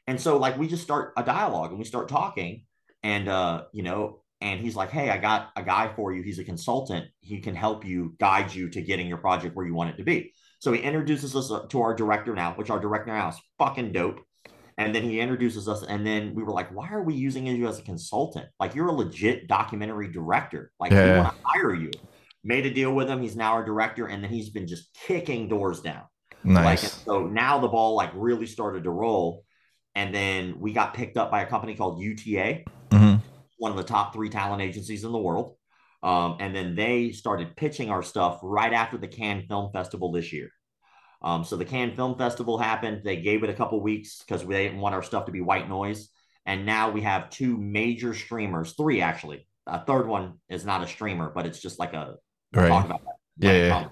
And so like we just start a dialogue and we start talking and uh you know and he's like, "Hey, I got a guy for you. He's a consultant. He can help you guide you to getting your project where you want it to be." So he introduces us to our director now, which our director now is fucking dope. And then he introduces us, and then we were like, "Why are we using you as a consultant? Like you're a legit documentary director. Like yeah. we want to hire you." Made a deal with him. He's now our director, and then he's been just kicking doors down. Nice. Like, so now the ball like really started to roll and then we got picked up by a company called UTA, mm-hmm. one of the top three talent agencies in the world. Um, and then they started pitching our stuff right after the Cannes Film Festival this year. Um, so the Cannes Film Festival happened. They gave it a couple weeks because they didn't want our stuff to be white noise. And now we have two major streamers, three actually. A third one is not a streamer, but it's just like a right. talk about that. Yeah, yeah.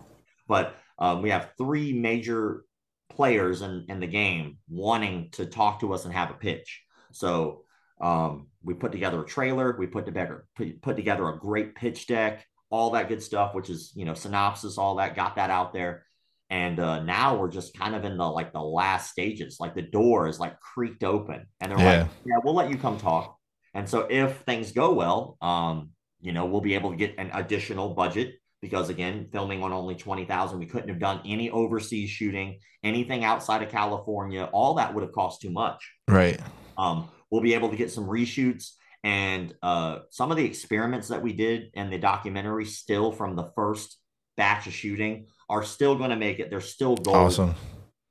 But um, we have three major players in, in the game wanting to talk to us and have a pitch. So um, we put together a trailer, we put together put, put together a great pitch deck, all that good stuff, which is you know synopsis, all that, got that out there. And uh, now we're just kind of in the like the last stages. Like the door is like creaked open, and they're yeah. like, "Yeah, we'll let you come talk." And so if things go well, um, you know, we'll be able to get an additional budget because again, filming on only 20,000, we couldn't have done any overseas shooting, anything outside of California. All that would have cost too much. Right. Um, we'll be able to get some reshoots and uh, some of the experiments that we did and the documentary still from the first batch of shooting are still going to make it. They're still gold. Awesome.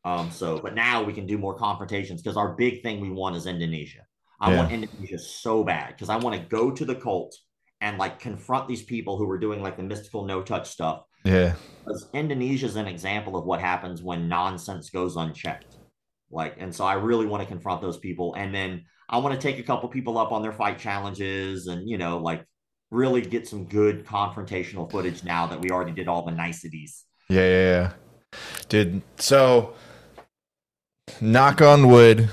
Um, so, but now we can do more confrontations because our big thing we want is Indonesia. I yeah. want Indonesia so bad because I want to go to the cult and like confront these people who were doing like the mystical no touch stuff. Yeah. Because Indonesia is an example of what happens when nonsense goes unchecked. Like, and so I really want to confront those people. And then I want to take a couple people up on their fight challenges and, you know, like really get some good confrontational footage now that we already did all the niceties. Yeah, yeah, yeah. Dude, so knock on wood,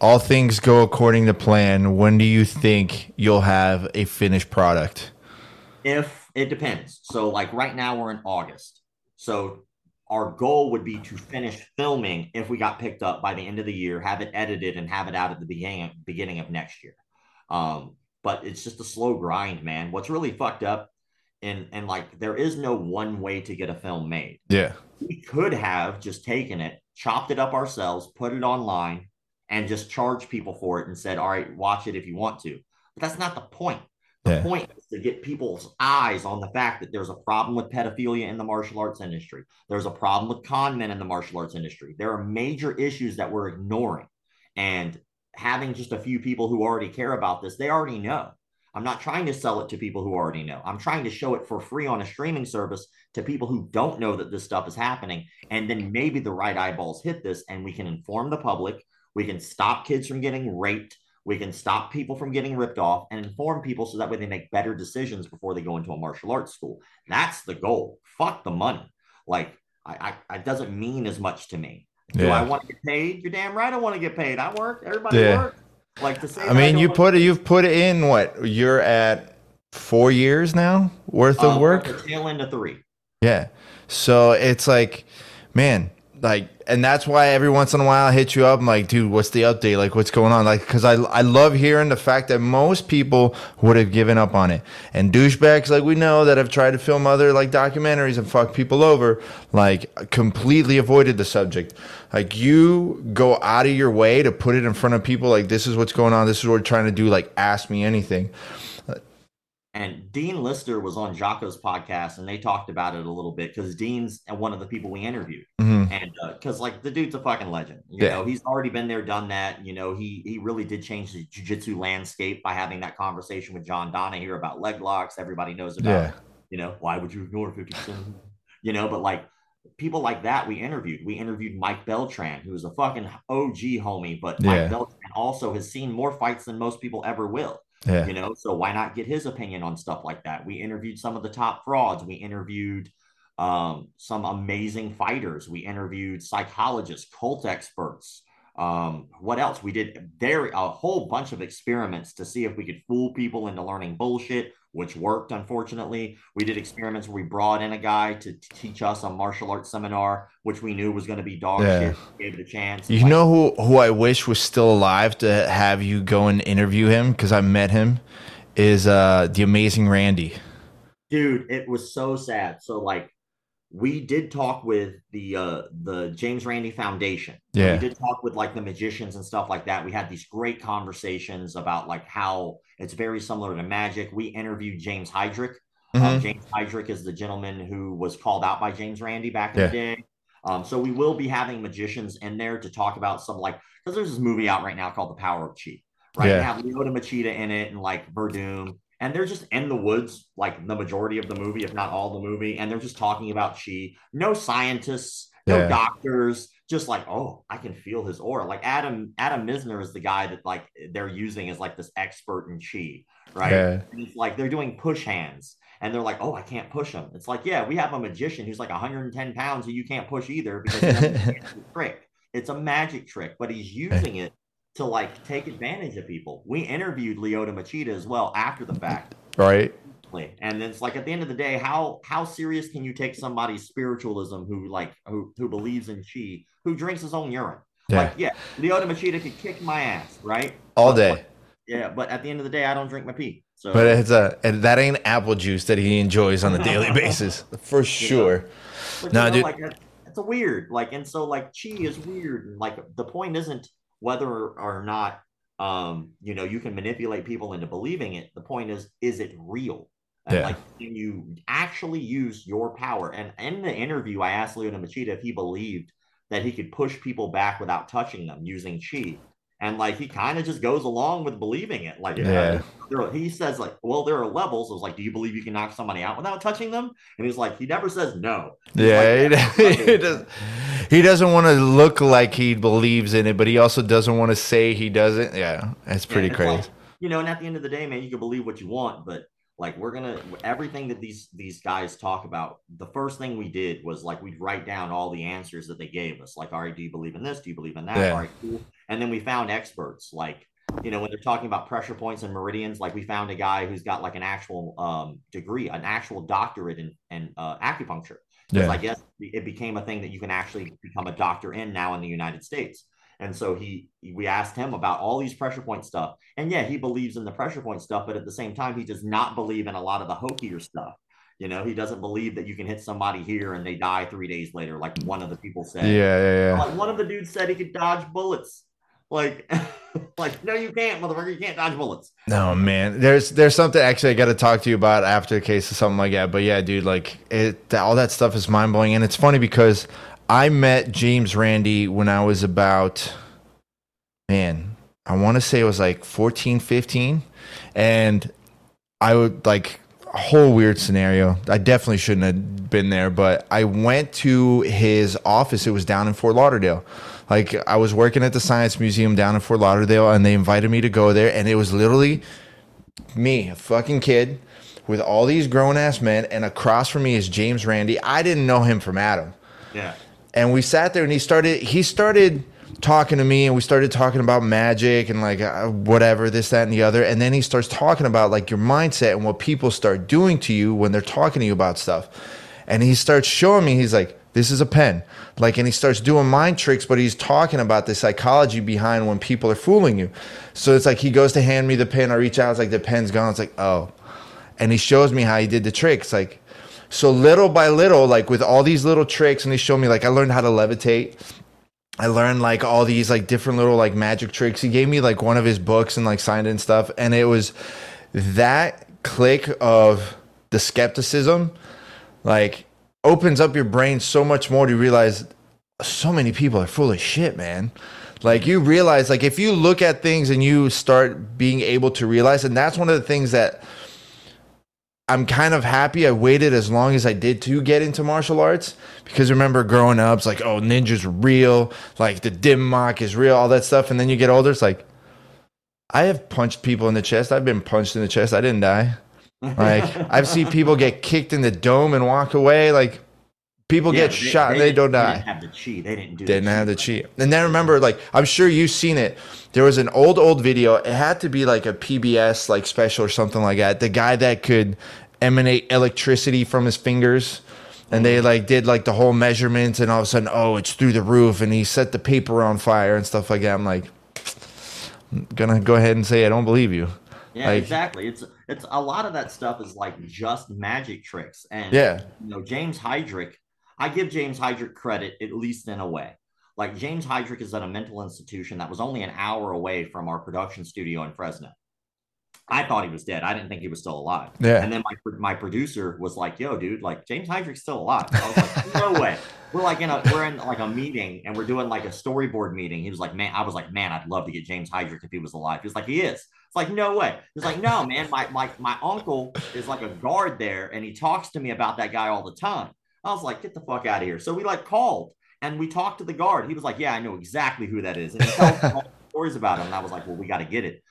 all things go according to plan, when do you think you'll have a finished product? If it depends. So, like right now, we're in August. So, our goal would be to finish filming if we got picked up by the end of the year, have it edited, and have it out at the beginning beginning of next year. Um, but it's just a slow grind, man. What's really fucked up, and and like there is no one way to get a film made. Yeah, we could have just taken it, chopped it up ourselves, put it online, and just charge people for it and said, all right, watch it if you want to. But that's not the point. Yeah. point is to get people's eyes on the fact that there's a problem with pedophilia in the martial arts industry. There's a problem with con men in the martial arts industry. There are major issues that we're ignoring. And having just a few people who already care about this, they already know. I'm not trying to sell it to people who already know. I'm trying to show it for free on a streaming service to people who don't know that this stuff is happening. And then maybe the right eyeballs hit this and we can inform the public we can stop kids from getting raped. We can stop people from getting ripped off and inform people so that way they make better decisions before they go into a martial arts school. That's the goal. Fuck the money. Like, I, I it doesn't mean as much to me. Do yeah. I want to get paid? You're damn right. I want to get paid. I work. Everybody yeah. work. Like to say. I mean, I you put it. You've put it in what? You're at four years now worth of um, work. The tail end of three. Yeah. So it's like, man, like and that's why every once in a while I hit you up. I'm like dude what's the update? Like what's going on? Like because I, I love hearing the fact that most people would have given up on it. And douchebags like we know that have tried to film other like documentaries and fuck people over like completely avoided the subject. Like you go out of your way to put it in front of people like this is what's going on. This is what we're trying to do. Like ask me anything and Dean Lister was on Jocko's podcast, and they talked about it a little bit because Dean's one of the people we interviewed, mm-hmm. and because uh, like the dude's a fucking legend. You yeah. know, he's already been there, done that. You know, he he really did change the jujitsu landscape by having that conversation with John Danaher about leg locks. Everybody knows about. Yeah. You know, why would you ignore fifty percent? You know, but like people like that we interviewed. We interviewed Mike Beltran, who is a fucking OG homie, but yeah. Mike Beltran also has seen more fights than most people ever will. Yeah. You know, so why not get his opinion on stuff like that? We interviewed some of the top frauds. We interviewed um, some amazing fighters. We interviewed psychologists, cult experts. Um, what else? We did very a whole bunch of experiments to see if we could fool people into learning bullshit, which worked. Unfortunately, we did experiments where we brought in a guy to, to teach us a martial arts seminar, which we knew was going to be dog yeah. shit. Gave it a chance. You like, know who who I wish was still alive to have you go and interview him because I met him is uh the amazing Randi. Dude, it was so sad. So like we did talk with the uh the James Randi Foundation. Yeah. We did talk with like the magicians and stuff like that. We had these great conversations about like how it's very similar to magic. We interviewed James Hydrick. Um, mm-hmm. Um, James Hydrick is the gentleman who was called out by James Randi back in yeah. the day. Um, so we will be having magicians in there to talk about some like because there's this movie out right now called The Power of Chi. Right, yeah. have Lyoto Machida in it and like Werdum and they're just in the woods like the majority of the movie if not all the movie and they're just talking about chi. No scientists no yeah. doctors just like oh i can feel his aura. Like adam adam Mizner is the guy that like they're using as like this expert in chi right? Yeah. it's like they're doing push hands and they're like oh i can't push him. It's like yeah we have a magician who's like 110 pounds who you can't push either because it's a trick. It's a magic trick but he's using it to like take advantage of people. We interviewed Lyoto Machida as well after the fact. Right. And it's like at the end of the day, how how serious can you take somebody's spiritualism who like who who believes in chi, who drinks his own urine? Yeah. Like, yeah, Lyoto Machida could kick my ass, right? All day. But, yeah, but at the end of the day, I don't drink my pee. So, but it's a and that ain't apple juice that he enjoys on a daily basis, for sure. No, nah, dude. Like, it's a weird, like, and so like chi is weird, and like the point isn't whether or not um, you know you can manipulate people into believing it. The point is, is it real? Yeah. like, can you actually use your power? And in the interview, I asked Lyoto Machida if he believed that he could push people back without touching them using chi and like he kind of just goes along with believing it. Like, yeah, uh, he says like, well, there are levels. I was like, do you believe you can knock somebody out without touching them? And he's like, he never says no. He's yeah, like, he, he, does, he doesn't want to look like he believes in it, but he also doesn't want to say he doesn't. Yeah, it's pretty yeah, crazy. Like, you know, and at the end of the day, man, you can believe what you want, but like we're gonna everything that these these guys talk about the first thing we did was like we'd write down all the answers that they gave us. Like all right do you believe in this? Do you believe in that? Yeah. all right cool. And then we found experts. Like you know when they're talking about pressure points and meridians like we found a guy who's got like an actual um, degree an actual doctorate in, in uh, acupuncture. Because yeah. i guess it became a thing that you can actually become a doctor in now in the united states and so he, we asked him about all these pressure point stuff. And yeah, he believes in the pressure point stuff, but at the same time, he does not believe in a lot of the hokier stuff. You know, he doesn't believe that you can hit somebody here and they die three days later, like one of the people said. Yeah, yeah, yeah. Like one of the dudes said he could dodge bullets. Like, like no, you can't, motherfucker. You can't dodge bullets. No, man. There's there's something actually I got to talk to you about after a case or something like that. But yeah, dude, like it, all that stuff is mind blowing, and it's funny because I met James Randi when I was about, man, I want to say it was like 14, 15. And I would like a whole weird scenario. I definitely shouldn't have been there, but I went to his office. It was down in Fort Lauderdale. Like I was working at the Science Museum down in Fort Lauderdale, and they invited me to go there. And it was literally me, a fucking kid, with all these grown ass men. And across from me is James Randi. I didn't know him from Adam. Yeah and we sat there and he started he started talking to me and we started talking about magic and like uh, whatever this that and the other and then he starts talking about like your mindset and what people start doing to you when they're talking to you about stuff and he starts showing me he's like this is a pen. Like, and he starts doing mind tricks, but he's talking about the psychology behind when people are fooling you. So it's like he goes to hand me the pen. I reach out, it's like the pen's gone. It's like, oh. And he shows me how he did the tricks. Like, so little by little, like with all these little tricks, and he showed me like I learned how to levitate. I learned like all these like different little like magic tricks. He gave me like one of his books and like signed it and stuff. And it was that click of the skepticism, like opens up your brain so much more to realize so many people are full of shit, man. Like you realize, like if you look at things and you start being able to realize, and that's one of the things that I'm kind of happy I waited as long as I did to get into martial arts because remember growing up, it's like, oh, ninja's real, like the dim mak is real, all that stuff. And then you get older, it's like, I have punched people in the chest. I've been punched in the chest. I didn't die. Like I've seen people get kicked in the dome and walk away. Like people yeah, get they, shot they, and they don't die. They didn't have the chi. They didn't do. Didn't the have the chi. And then remember, like I'm sure you've seen it. There was an old old video. It had to be like a PBS like special or something like that. The guy that could emanate electricity from his fingers. And they like did like the whole measurements, and all of a sudden, oh, it's through the roof, and he set the paper on fire and stuff like that. I'm like, I'm gonna go ahead and say I don't believe you. Yeah, like, exactly. It's it's a lot of that stuff is like just magic tricks, and yeah, you know James Hydrick. I give James Hydrick credit at least in a way. Like James Hydrick is at a mental institution that was only an hour away from our production studio in Fresno. I thought he was dead. I didn't think he was still alive. Yeah. And then my my producer was like, "Yo, dude, like James Hydrick's still alive." I was like, "No way." We're like in a we're in like a meeting and we're doing like a storyboard meeting. He was like, "Man," I was like, "Man, I'd love to get James Hydrick if he was alive." He was like, "He is." It's like, "No way." He's like, "No, man. My my my uncle is like a guard there, and he talks to me about that guy all the time." I was like, "Get the fuck out of here!" So we like called and we talked to the guard. He was like, "Yeah, I know exactly who that is," and he told stories about him. And I was like, "Well, we got to get it."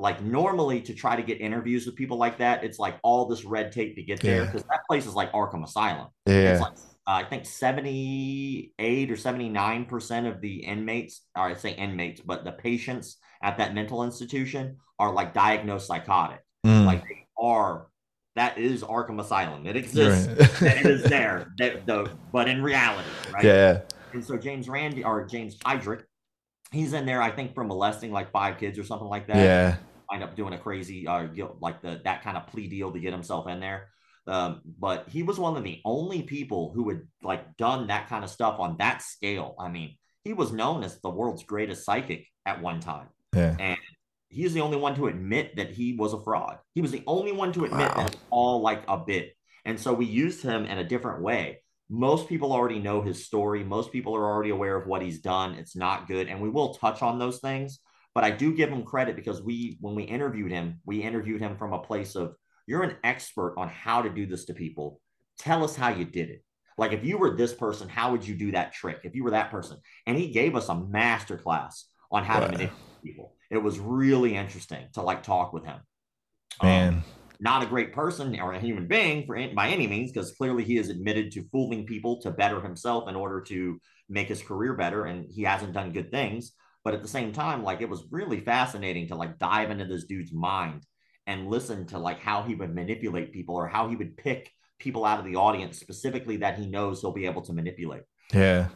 like normally to try to get interviews with people like that, it's like all this red tape to get there because yeah. that place is like Arkham Asylum. Yeah. It's like uh, I think 78 or 79% of the inmates, or I say inmates, but the patients at that mental institution are like diagnosed psychotic. Mm. Like they are, that is Arkham Asylum. It exists. Right. it is there. The, the, but in reality, right? Yeah. And so James Randi or James Hydrick, he's in there, I think, for molesting like five kids or something like that. Yeah wind up doing a crazy uh like the that kind of plea deal to get himself in there. Um, but he was one of the only people who had like done that kind of stuff on that scale. I mean, he was known as the world's greatest psychic at one time. Yeah. And he's the only one to admit that he was a fraud. He was the only one to admit wow. that it's all like a bit. And so we used him in a different way. Most people already know his story. Most people are already aware of what he's done. It's not good. And we will touch on those things. But I do give him credit because we, when we interviewed him, we interviewed him from a place of you're an expert on how to do this to people. Tell us how you did it. Like if you were this person, how would you do that trick? If you were that person, and he gave us a master class on how to manipulate people. It was really interesting to like talk with him. Man. Um, not a great person or a human being for by any means, because clearly he has admitted to fooling people to better himself in order to make his career better, and he hasn't done good things. But at the same time, like it was really fascinating to like dive into this dude's mind and listen to like how he would manipulate people or how he would pick people out of the audience specifically that he knows he'll be able to manipulate. Yeah.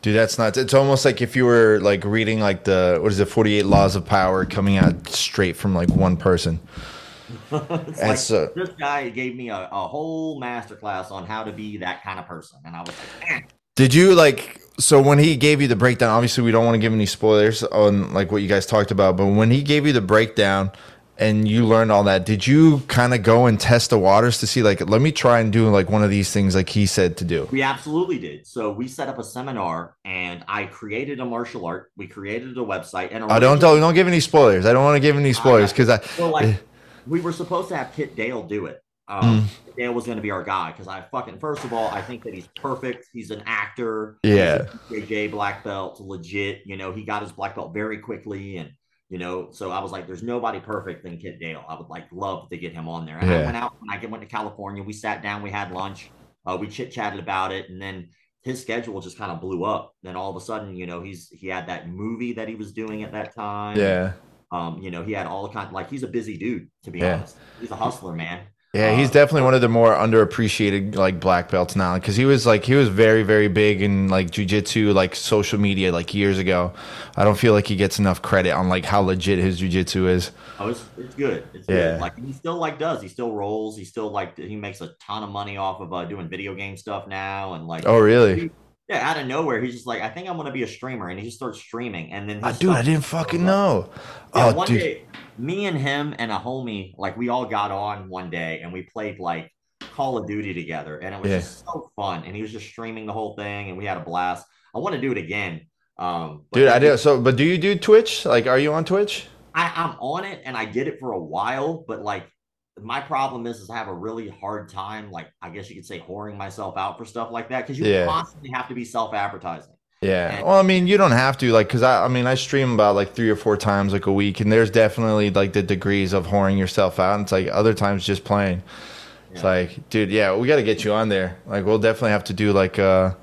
Dude, that's nuts. It's almost like if you were like reading like the what is it, 48 laws of power coming out straight from like one person. and like, so, this guy gave me a, a whole masterclass on how to be that kind of person. And I was like, Man. Did you like so when he gave you the breakdown, obviously we don't want to give any spoilers on like what you guys talked about, but when he gave you the breakdown and you learned all that, did you kind of go and test the waters to see like let me try and do like one of these things like he said to do? We absolutely did. So we set up a seminar and I created a martial art. We created a website and I don't don't don't give any spoilers. I don't want to give any spoilers because I, I like eh. we were supposed to have Kit Dale do it. Um, mm. Dale was going to be our guy because I fucking first of all I think that he's perfect. He's an actor. Yeah, JJ black belt, legit. You know, he got his black belt very quickly, and you know, so I was like, "There's nobody perfect than Kit Dale." I would like love to get him on there. And yeah. I went out when I went to California. We sat down, we had lunch, uh, we chit chatted about it, and then his schedule just kind of blew up. Then all of a sudden, you know, he's he had that movie that he was doing at that time. Yeah. Um, you know, he had all the kind like he's a busy dude, to be yeah. honest. He's a hustler, man. Yeah, he's uh, definitely one of the more underappreciated like black belts now because he was like he was very very big in like jujitsu like social media like years ago. I don't feel like he gets enough credit on like how legit his jujitsu is. Oh, it's, it's good. It's yeah. good. Like he still like does. He still rolls. He still like he makes a ton of money off of uh, doing video game stuff now and like. Oh really? Yeah, out of nowhere, he's just like, I think I'm gonna be a streamer, and he just starts streaming, and then uh, dude, I didn't fucking know. Yeah, oh, one dude. day, me and him and a homie, like we all got on one day, and we played like Call of Duty together, and it was yeah. just so fun. And he was just streaming the whole thing, and we had a blast. I want to do it again, um, dude. I do. So, but do you do Twitch? Like, are you on Twitch? I, I'm on it, and I did it for a while, but like my problem is is I have a really hard time, like I guess you could say, whoring myself out for stuff like that because you yeah. constantly have to be self advertising. Yeah. And, well, I mean, you don't have to like because I, I mean, I stream about like three or four times like a week, and there's definitely like the degrees of whoring yourself out. And it's like other times just playing. Yeah. It's like, dude, yeah, we got to get you on there. Like, we'll definitely have to do like uh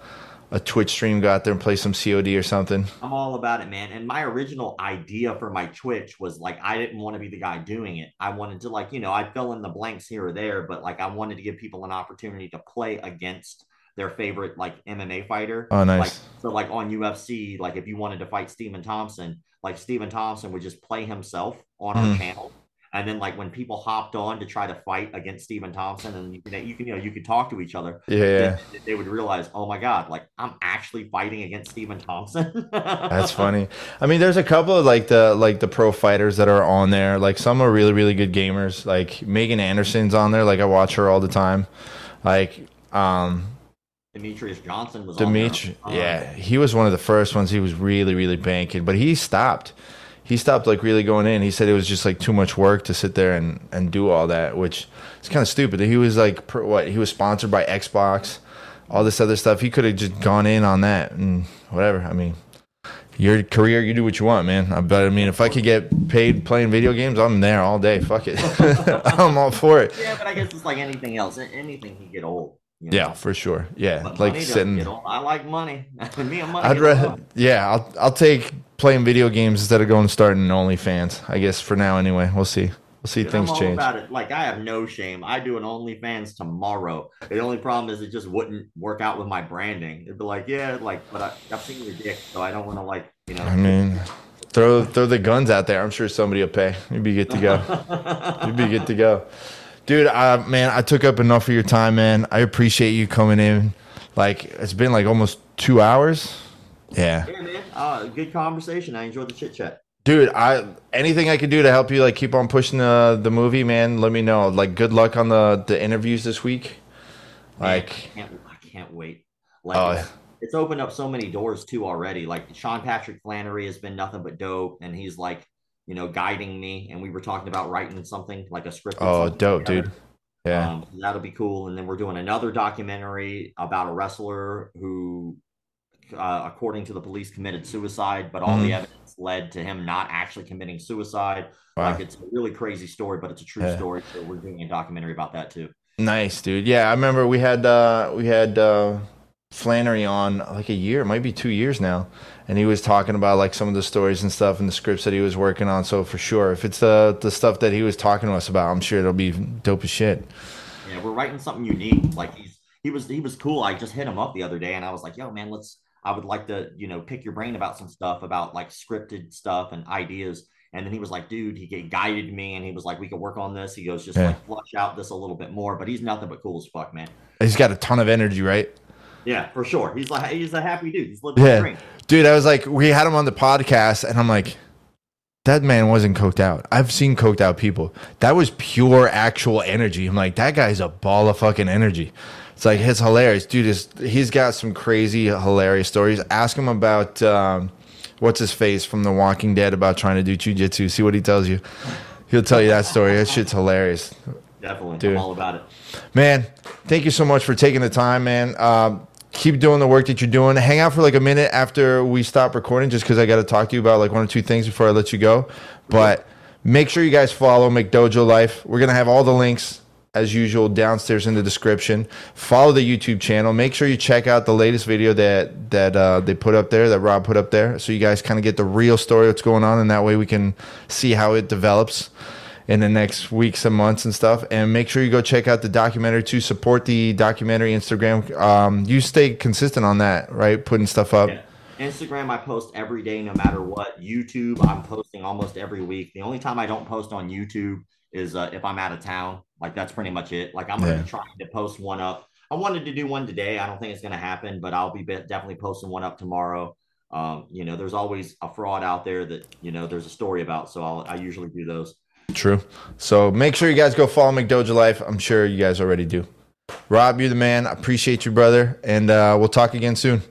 a Twitch stream, go out there and play some COD or something. I'm all about it, man. And my original idea for my Twitch was like I didn't want to be the guy doing it. I wanted to like, you know, I fill in the blanks here or there, but like I wanted to give people an opportunity to play against their favorite like MMA fighter. Oh, nice. Like, so like on UFC, like if you wanted to fight Stephen Thompson, like Stephen Thompson would just play himself on mm. our channel and then like when people hopped on to try to fight against Stephen Thompson, and you can you can you know you could talk to each other. Yeah, they, they would realize, oh my god, like I'm actually fighting against Stephen Thompson. That's funny. I mean, there's a couple of like the like the pro fighters that are on there. Like some are really really good gamers. Like Megan Anderson's on there. Like I watch her all the time. Like um Demetrious Johnson was Demetri- yeah, he was one of the first ones. He was really, really banking, but he stopped he stopped like really going in. He said it was just like too much work to sit there and, and do all that, which is kind of stupid. He was like, what? He was sponsored by Xbox, all this other stuff. He could have just gone in on that and whatever. I mean, your career, you do what you want, man. I but I mean, if I could get paid playing video games, I'm there all day. Fuck it, I'm all for it. Yeah, but I guess it's like anything else. Anything can get old. You know? Yeah, for sure. Yeah, but like sitting. I like money. Me and money. I'd rather. Yeah, I'll I'll take playing video games instead of going starting OnlyFans. I guess for now, anyway. We'll see. We'll see Dude, things change. About it. Like I have no shame. I do an OnlyFans tomorrow. The only problem is it just wouldn't work out with my branding. It'd be like, yeah, like, but I, I've seen your dick, so I don't want to like, you know. I mean, throw throw the guns out there. I'm sure somebody will pay. You'd be good to go. You'd be good to go, dude. Uh, man, I took up enough of your time, man. I appreciate you coming in. Like it's been like almost two hours. Yeah. Yeah, man. Uh, good conversation. I enjoyed the chit chat. Dude, I anything I can do to help you like keep on pushing the the movie, man. Let me know. Like, good luck on the the interviews this week. Like, man, I can't, I can't wait. Like, uh, it's, it's opened up so many doors too already. Like Sean Patrick Flanery has been nothing but dope, and he's like, you know, guiding me. And we were talking about writing something like a script. Oh, dope, together. dude. Yeah, um, that'll be cool. And then we're doing another documentary about a wrestler who uh, according to the police, committed suicide, but all mm-hmm. the evidence led to him not actually committing suicide. Wow. Like it's a really crazy story, but it's a true yeah. story. So we're doing a documentary about that too. Nice, dude. Yeah, I remember we had uh, we had uh, Flanery on like a year, might be two years now, and he was talking about like some of the stories and stuff and the scripts that he was working on. So for sure, if it's the the stuff that he was talking to us about, I'm sure it'll be dope as shit. Yeah, we're writing something unique. Like he's he was he was cool. I just hit him up the other day, and I was like, "Yo, man, let's I would like to, you know, pick your brain about some stuff about like scripted stuff and ideas. And then he was like, dude, he guided me and he was like, we could work on this. He goes, just yeah. like flush out this a little bit more. But he's nothing but cool as fuck, man. He's got a ton of energy, right? Yeah, for sure. He's like, he's a happy dude. He's living yeah. Dude, I was like, we had him on the podcast and I'm like, that man wasn't coked out. I've seen coked out people. That was pure actual energy. I'm like, that guy's a ball of fucking energy. It's like it's hilarious, dude. Is he's got some crazy hilarious stories. Ask him about um, what's his face from The Walking Dead about trying to do jujitsu. See what he tells you. He'll tell you that story. That shit's hilarious. Definitely, dude. I'm all about it. Man, thank you so much for taking the time, man. Um, keep doing the work that you're doing. Hang out for like a minute after we stop recording, just because I got to talk to you about like one or two things before I let you go. But make sure you guys follow McDojo Life. We're gonna have all the links as usual downstairs in the description. Follow the YouTube channel. Make sure you check out the latest video that that uh, they put up there, that Rob put up there, so you guys kind of get the real story what's going on, and that way we can see how it develops. In the next weeks and months and stuff. And make sure you go check out the documentary to support the documentary Instagram. Um, you stay consistent on that, right? Putting stuff up. Yeah. Instagram, I post every day, no matter what. YouTube, I'm posting almost every week. The only time I don't post on YouTube is uh, if I'm out of town. Like that's pretty much it. Like I'm gonna yeah. be trying to post one up. I wanted to do one today. I don't think it's gonna happen, but I'll be definitely posting one up tomorrow. Um, you know, there's always a fraud out there that you know there's a story about, so I'll, I usually do those. True. So make sure you guys go follow McDojo Life. I'm sure you guys already do. Rob, you're the man. I appreciate you, brother, and uh, we'll talk again soon.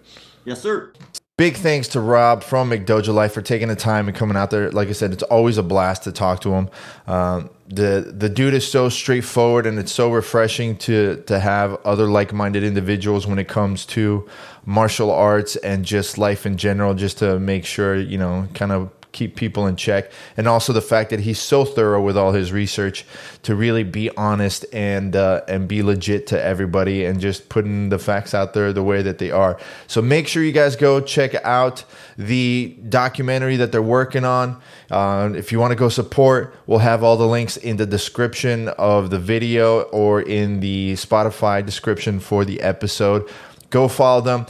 Yes, sir. Big thanks to Rob from McDojo Life for taking the time and coming out there. Like I said, it's always a blast to talk to him. Um, the the dude is so straightforward, and it's so refreshing to to have other like minded individuals when it comes to martial arts and just life in general. Just to make sure you know, kind of keep people in check. And also the fact that he's so thorough with all his research to really be honest and uh, and be legit to everybody and just putting the facts out there the way that they are. So make sure you guys go check out the documentary that they're working on. Uh, if you want to go support we'll have all the links in the description of the video or in the spotify description for the episode. Go follow them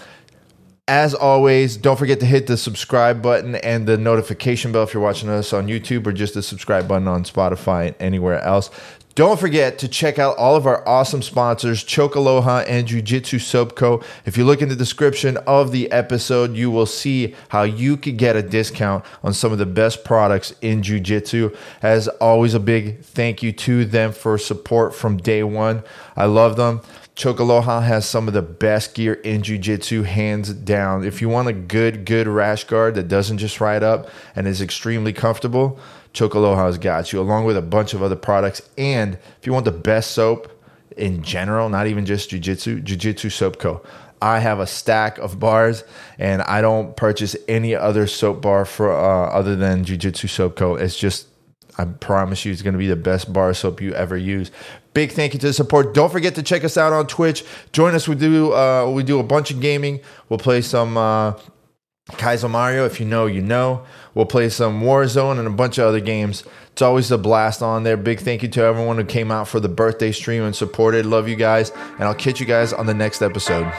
as always, don't forget to hit the subscribe button and the notification bell if you're watching us on YouTube or just the subscribe button on Spotify and anywhere else. Don't forget to check out all of our awesome sponsors, Choke Aloha and Jiu Jitsu Soap Co. If you look in the description of the episode, you will see how you could get a discount on some of the best products in Jiu Jitsu. As always, a big thank you to them for support from day one. I love them. Choke Aloha has some of the best gear in jiu-jitsu, hands down. If you want a good, good rash guard that doesn't just ride up and is extremely comfortable, Choke Aloha's got you, along with a bunch of other products. And if you want the best soap in general, not even just jiu-jitsu, Jiu-Jitsu Soap Co. I have a stack of bars, and I don't purchase any other soap bar for uh, other than Jiu-Jitsu Soap Co. It's just I promise you, it's going to be the best bar soap you ever use. Big thank you to the support. Don't forget to check us out on Twitch. Join us. We do uh, we do a bunch of gaming. We'll play some uh, Kaizo Mario. If you know, you know. We'll play some Warzone and a bunch of other games. It's always a blast on there. Big thank you to everyone who came out for the birthday stream and supported. Love you guys, and I'll catch you guys on the next episode.